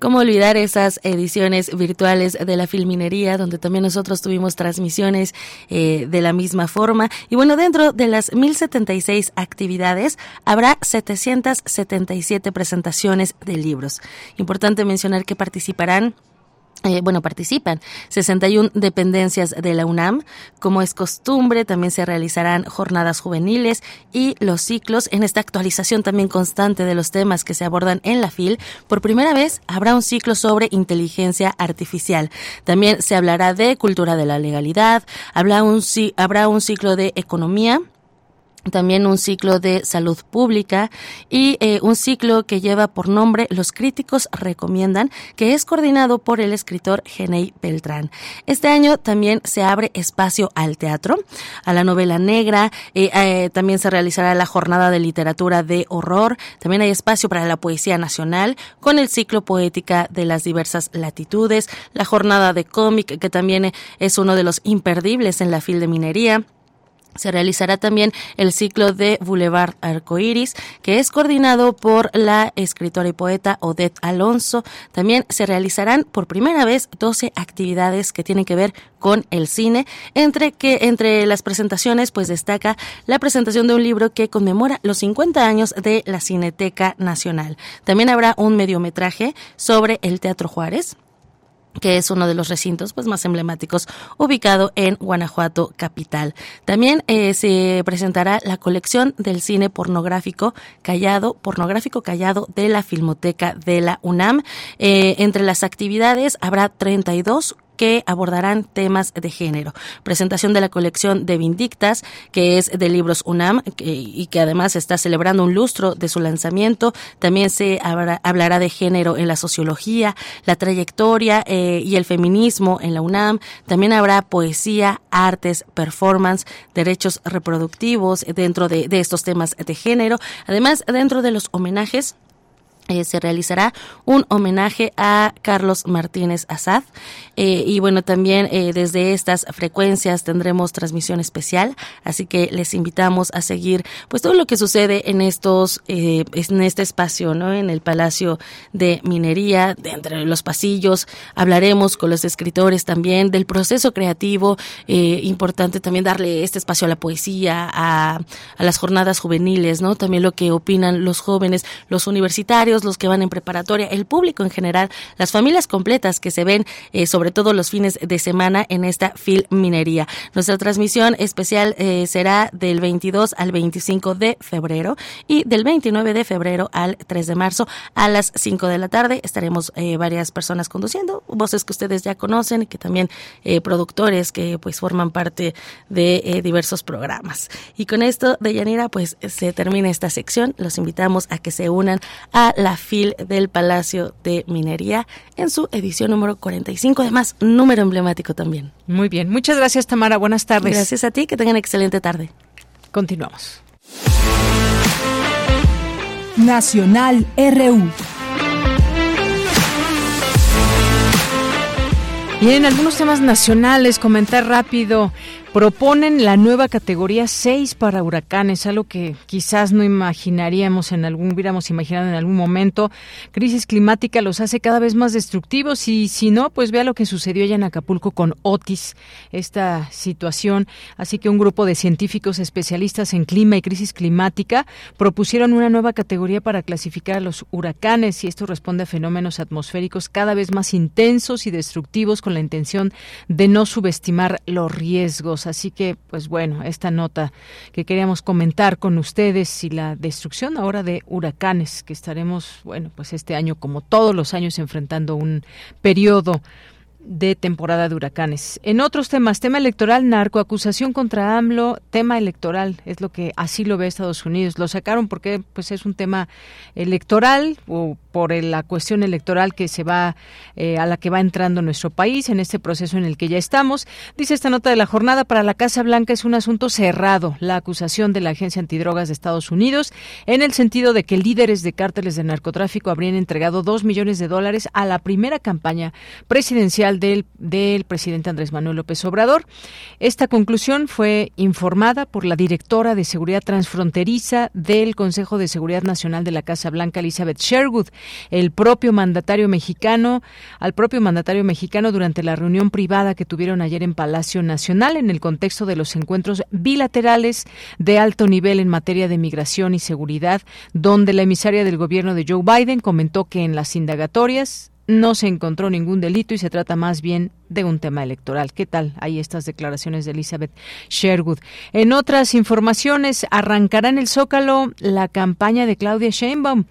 ¿Cómo olvidar esas ediciones virtuales de la Filminería, donde también nosotros tuvimos transmisiones eh, de la misma forma? Y bueno, dentro de las 1076 actividades habrá 777 presentaciones de libros. Importante mencionar que participarán eh, bueno, participan 61 dependencias de la UNAM. Como es costumbre, también se realizarán jornadas juveniles y los ciclos en esta actualización también constante de los temas que se abordan en la FIL. Por primera vez habrá un ciclo sobre inteligencia artificial. También se hablará de cultura de la legalidad, habrá un, habrá un ciclo de economía también un ciclo de salud pública y eh, un ciclo que lleva por nombre Los críticos recomiendan, que es coordinado por el escritor Genei Beltrán. Este año también se abre espacio al teatro, a la novela negra, eh, eh, también se realizará la jornada de literatura de horror, también hay espacio para la poesía nacional con el ciclo poética de las diversas latitudes, la jornada de cómic que también es uno de los imperdibles en la fil de minería Se realizará también el ciclo de Boulevard Arcoiris, que es coordinado por la escritora y poeta Odette Alonso. También se realizarán por primera vez 12 actividades que tienen que ver con el cine, entre que entre las presentaciones pues destaca la presentación de un libro que conmemora los 50 años de la Cineteca Nacional. También habrá un mediometraje sobre el Teatro Juárez, que es uno de los recintos pues más emblemáticos ubicado en Guanajuato capital. También eh, se presentará la colección del cine pornográfico callado, pornográfico callado de la Filmoteca de la UNAM. Eh, entre las actividades habrá 32 que abordarán temas de género. Presentación de la colección de Vindictas, que es de libros UNAM y que además está celebrando un lustro de su lanzamiento. También se hablará de género en la sociología, la trayectoria eh, y el feminismo en la UNAM. También habrá poesía, artes, performance, derechos reproductivos dentro de, de estos temas de género. Además, dentro de los homenajes, eh, se realizará un homenaje a Carlos Martínez Azad. Eh, y bueno, también eh, desde estas frecuencias tendremos transmisión especial, así que les invitamos a seguir pues todo lo que sucede en estos, en este espacio, ¿no? En el Palacio de Minería, de entre los pasillos, hablaremos con los escritores también del proceso creativo, importante también darle este espacio a la poesía, a, a las jornadas juveniles, ¿no? También lo que opinan los jóvenes, los universitarios, los que van en preparatoria, el público en general, las familias completas que se ven eh, sobre todo los fines de semana en esta Minería. Nuestra transmisión especial eh, será del 22 al 25 de febrero y del 29 de febrero al 3 de marzo a las 5 de la tarde. Estaremos eh, varias personas conduciendo, voces que ustedes ya conocen que también productores que pues forman parte de diversos programas. Y con esto, de Yanira, pues se termina esta sección. Los invitamos a que se unan a la FIL del Palacio de Minería en su edición número 45, además número emblemático también. Muy bien, muchas gracias Tamara, buenas tardes. Gracias a ti, que tengan excelente tarde. Continuamos. Nacional RU. Y en algunos temas nacionales, comentar rápido. Proponen la nueva categoría 6 para huracanes, algo que quizás no imaginaríamos en algún, hubiéramos imaginado en algún momento. Crisis climática los hace cada vez más destructivos y si no, pues vea lo que sucedió allá en Acapulco con Otis, esta situación. Así que un grupo de científicos especialistas en clima y crisis climática propusieron una nueva categoría para clasificar a los huracanes y esto responde a fenómenos atmosféricos cada vez más intensos y destructivos con la intención de no subestimar los riesgos. Así que, pues bueno, esta nota que queríamos comentar con ustedes y la destrucción ahora de huracanes que estaremos, bueno, pues este año como todos los años enfrentando un periodo de temporada de huracanes. En otros temas, tema electoral, narcoacusación contra AMLO, tema electoral, es lo que así lo ve Estados Unidos. Lo sacaron porque pues es un tema electoral o por la cuestión electoral que se va eh, a la que va entrando nuestro país en este proceso en el que ya estamos. Dice esta nota de la jornada para la Casa Blanca es un asunto cerrado, la acusación de la Agencia Antidrogas de Estados Unidos en el sentido de que líderes de cárteles de narcotráfico habrían entregado dos millones de dólares a la primera campaña presidencial del, del presidente Andrés Manuel López Obrador. Esta conclusión fue informada por la directora de Seguridad Transfronteriza del Consejo de Seguridad Nacional de la Casa Blanca, Elizabeth Sherwood. El propio mandatario mexicano, al propio mandatario mexicano durante la reunión privada que tuvieron ayer en Palacio Nacional en el contexto de los encuentros bilaterales de alto nivel en materia de migración y seguridad, donde la emisaria del gobierno de Joe Biden comentó que en las indagatorias no se encontró ningún delito y se trata más bien de un tema electoral. ¿Qué tal? Hay estas declaraciones de Elizabeth Sherwood. En otras informaciones, arrancará en el Zócalo la campaña de Claudia Sheinbaum,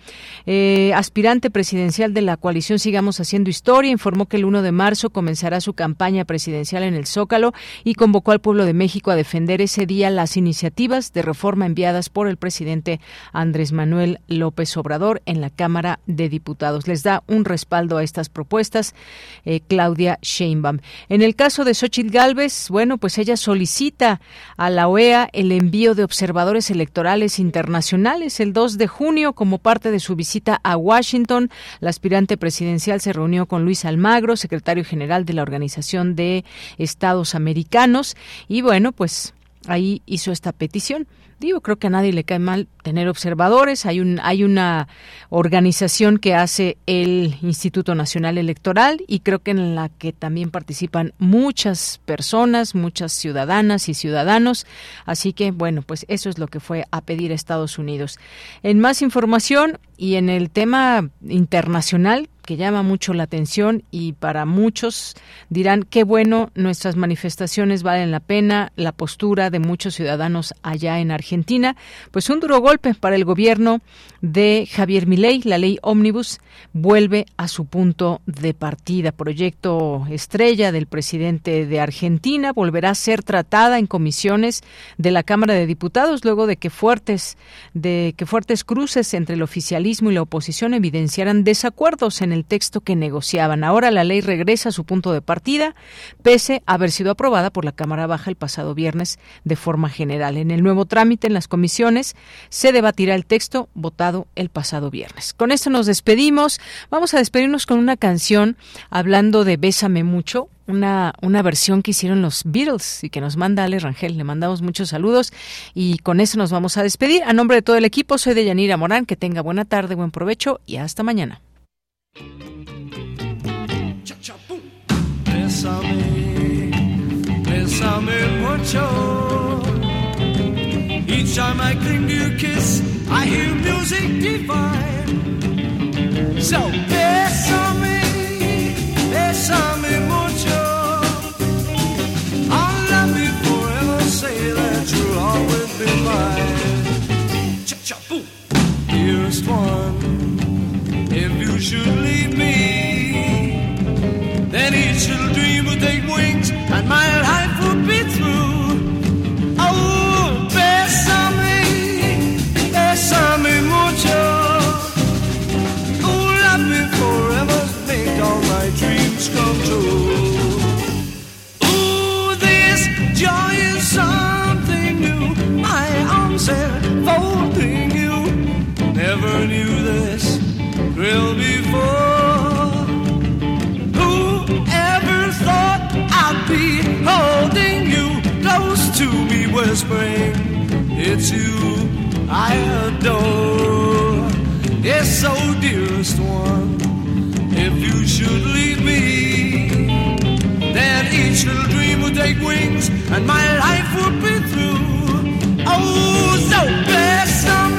eh, aspirante presidencial de la coalición Sigamos Haciendo Historia. Informó que el 1 de marzo comenzará su campaña presidencial en el Zócalo y convocó al pueblo de México a defender ese día las iniciativas de reforma enviadas por el presidente Andrés Manuel López Obrador en la Cámara de Diputados. Les da un respaldo a estas propuestas eh, Claudia Sheinbaum. En el caso de Xochitl Galvez, bueno, pues ella solicita a la OEA el envío de observadores electorales internacionales el 2 de junio como parte de su visita a Washington. La aspirante presidencial se reunió con Luis Almagro, secretario general de la Organización de Estados Americanos, y bueno, pues ahí hizo esta petición. Digo, creo que a nadie le cae mal tener observadores. Hay un hay una organización que hace el Instituto Nacional Electoral y creo que en la que también participan muchas personas, muchas ciudadanas y ciudadanos. Así que bueno, pues eso es lo que fue a pedir a Estados Unidos. En más información y en el tema internacional que llama mucho la atención y para muchos dirán qué bueno, nuestras manifestaciones valen la pena, la postura de muchos ciudadanos allá en Argentina, pues un duro golpe para el gobierno de Javier Milei, la ley Omnibus vuelve a su punto de partida. Proyecto estrella del presidente de Argentina volverá a ser tratada en comisiones de la Cámara de Diputados luego de que fuertes de que fuertes cruces entre el oficialismo y la oposición evidenciaran desacuerdos en el texto que negociaban. Ahora la ley regresa a su punto de partida, pese a haber sido aprobada por la Cámara Baja el pasado viernes de forma general. En el nuevo trámite en las comisiones se debatirá el texto votado el pasado viernes. Con esto nos despedimos. Vamos a despedirnos con una canción hablando de Bésame mucho, una, una versión que hicieron los Beatles y que nos manda Ale Rangel. Le mandamos muchos saludos y con eso nos vamos a despedir. A nombre de todo el equipo, soy de Yanira Morán. Que tenga buena tarde, buen provecho y hasta mañana. Bésame, bésame mucho. Each time I cling to your kiss, I hear music divine. So bésame, bésame mucho. I'll love you forever, say that you'll always be mine. Cha-cha-boom. Dearest one, if you should leave me, then each little dream will take wings and my life whispering, It's you I adore. Yes, so dearest one, if you should leave me, then each little dream would take wings and my life would be through. Oh, so bésame,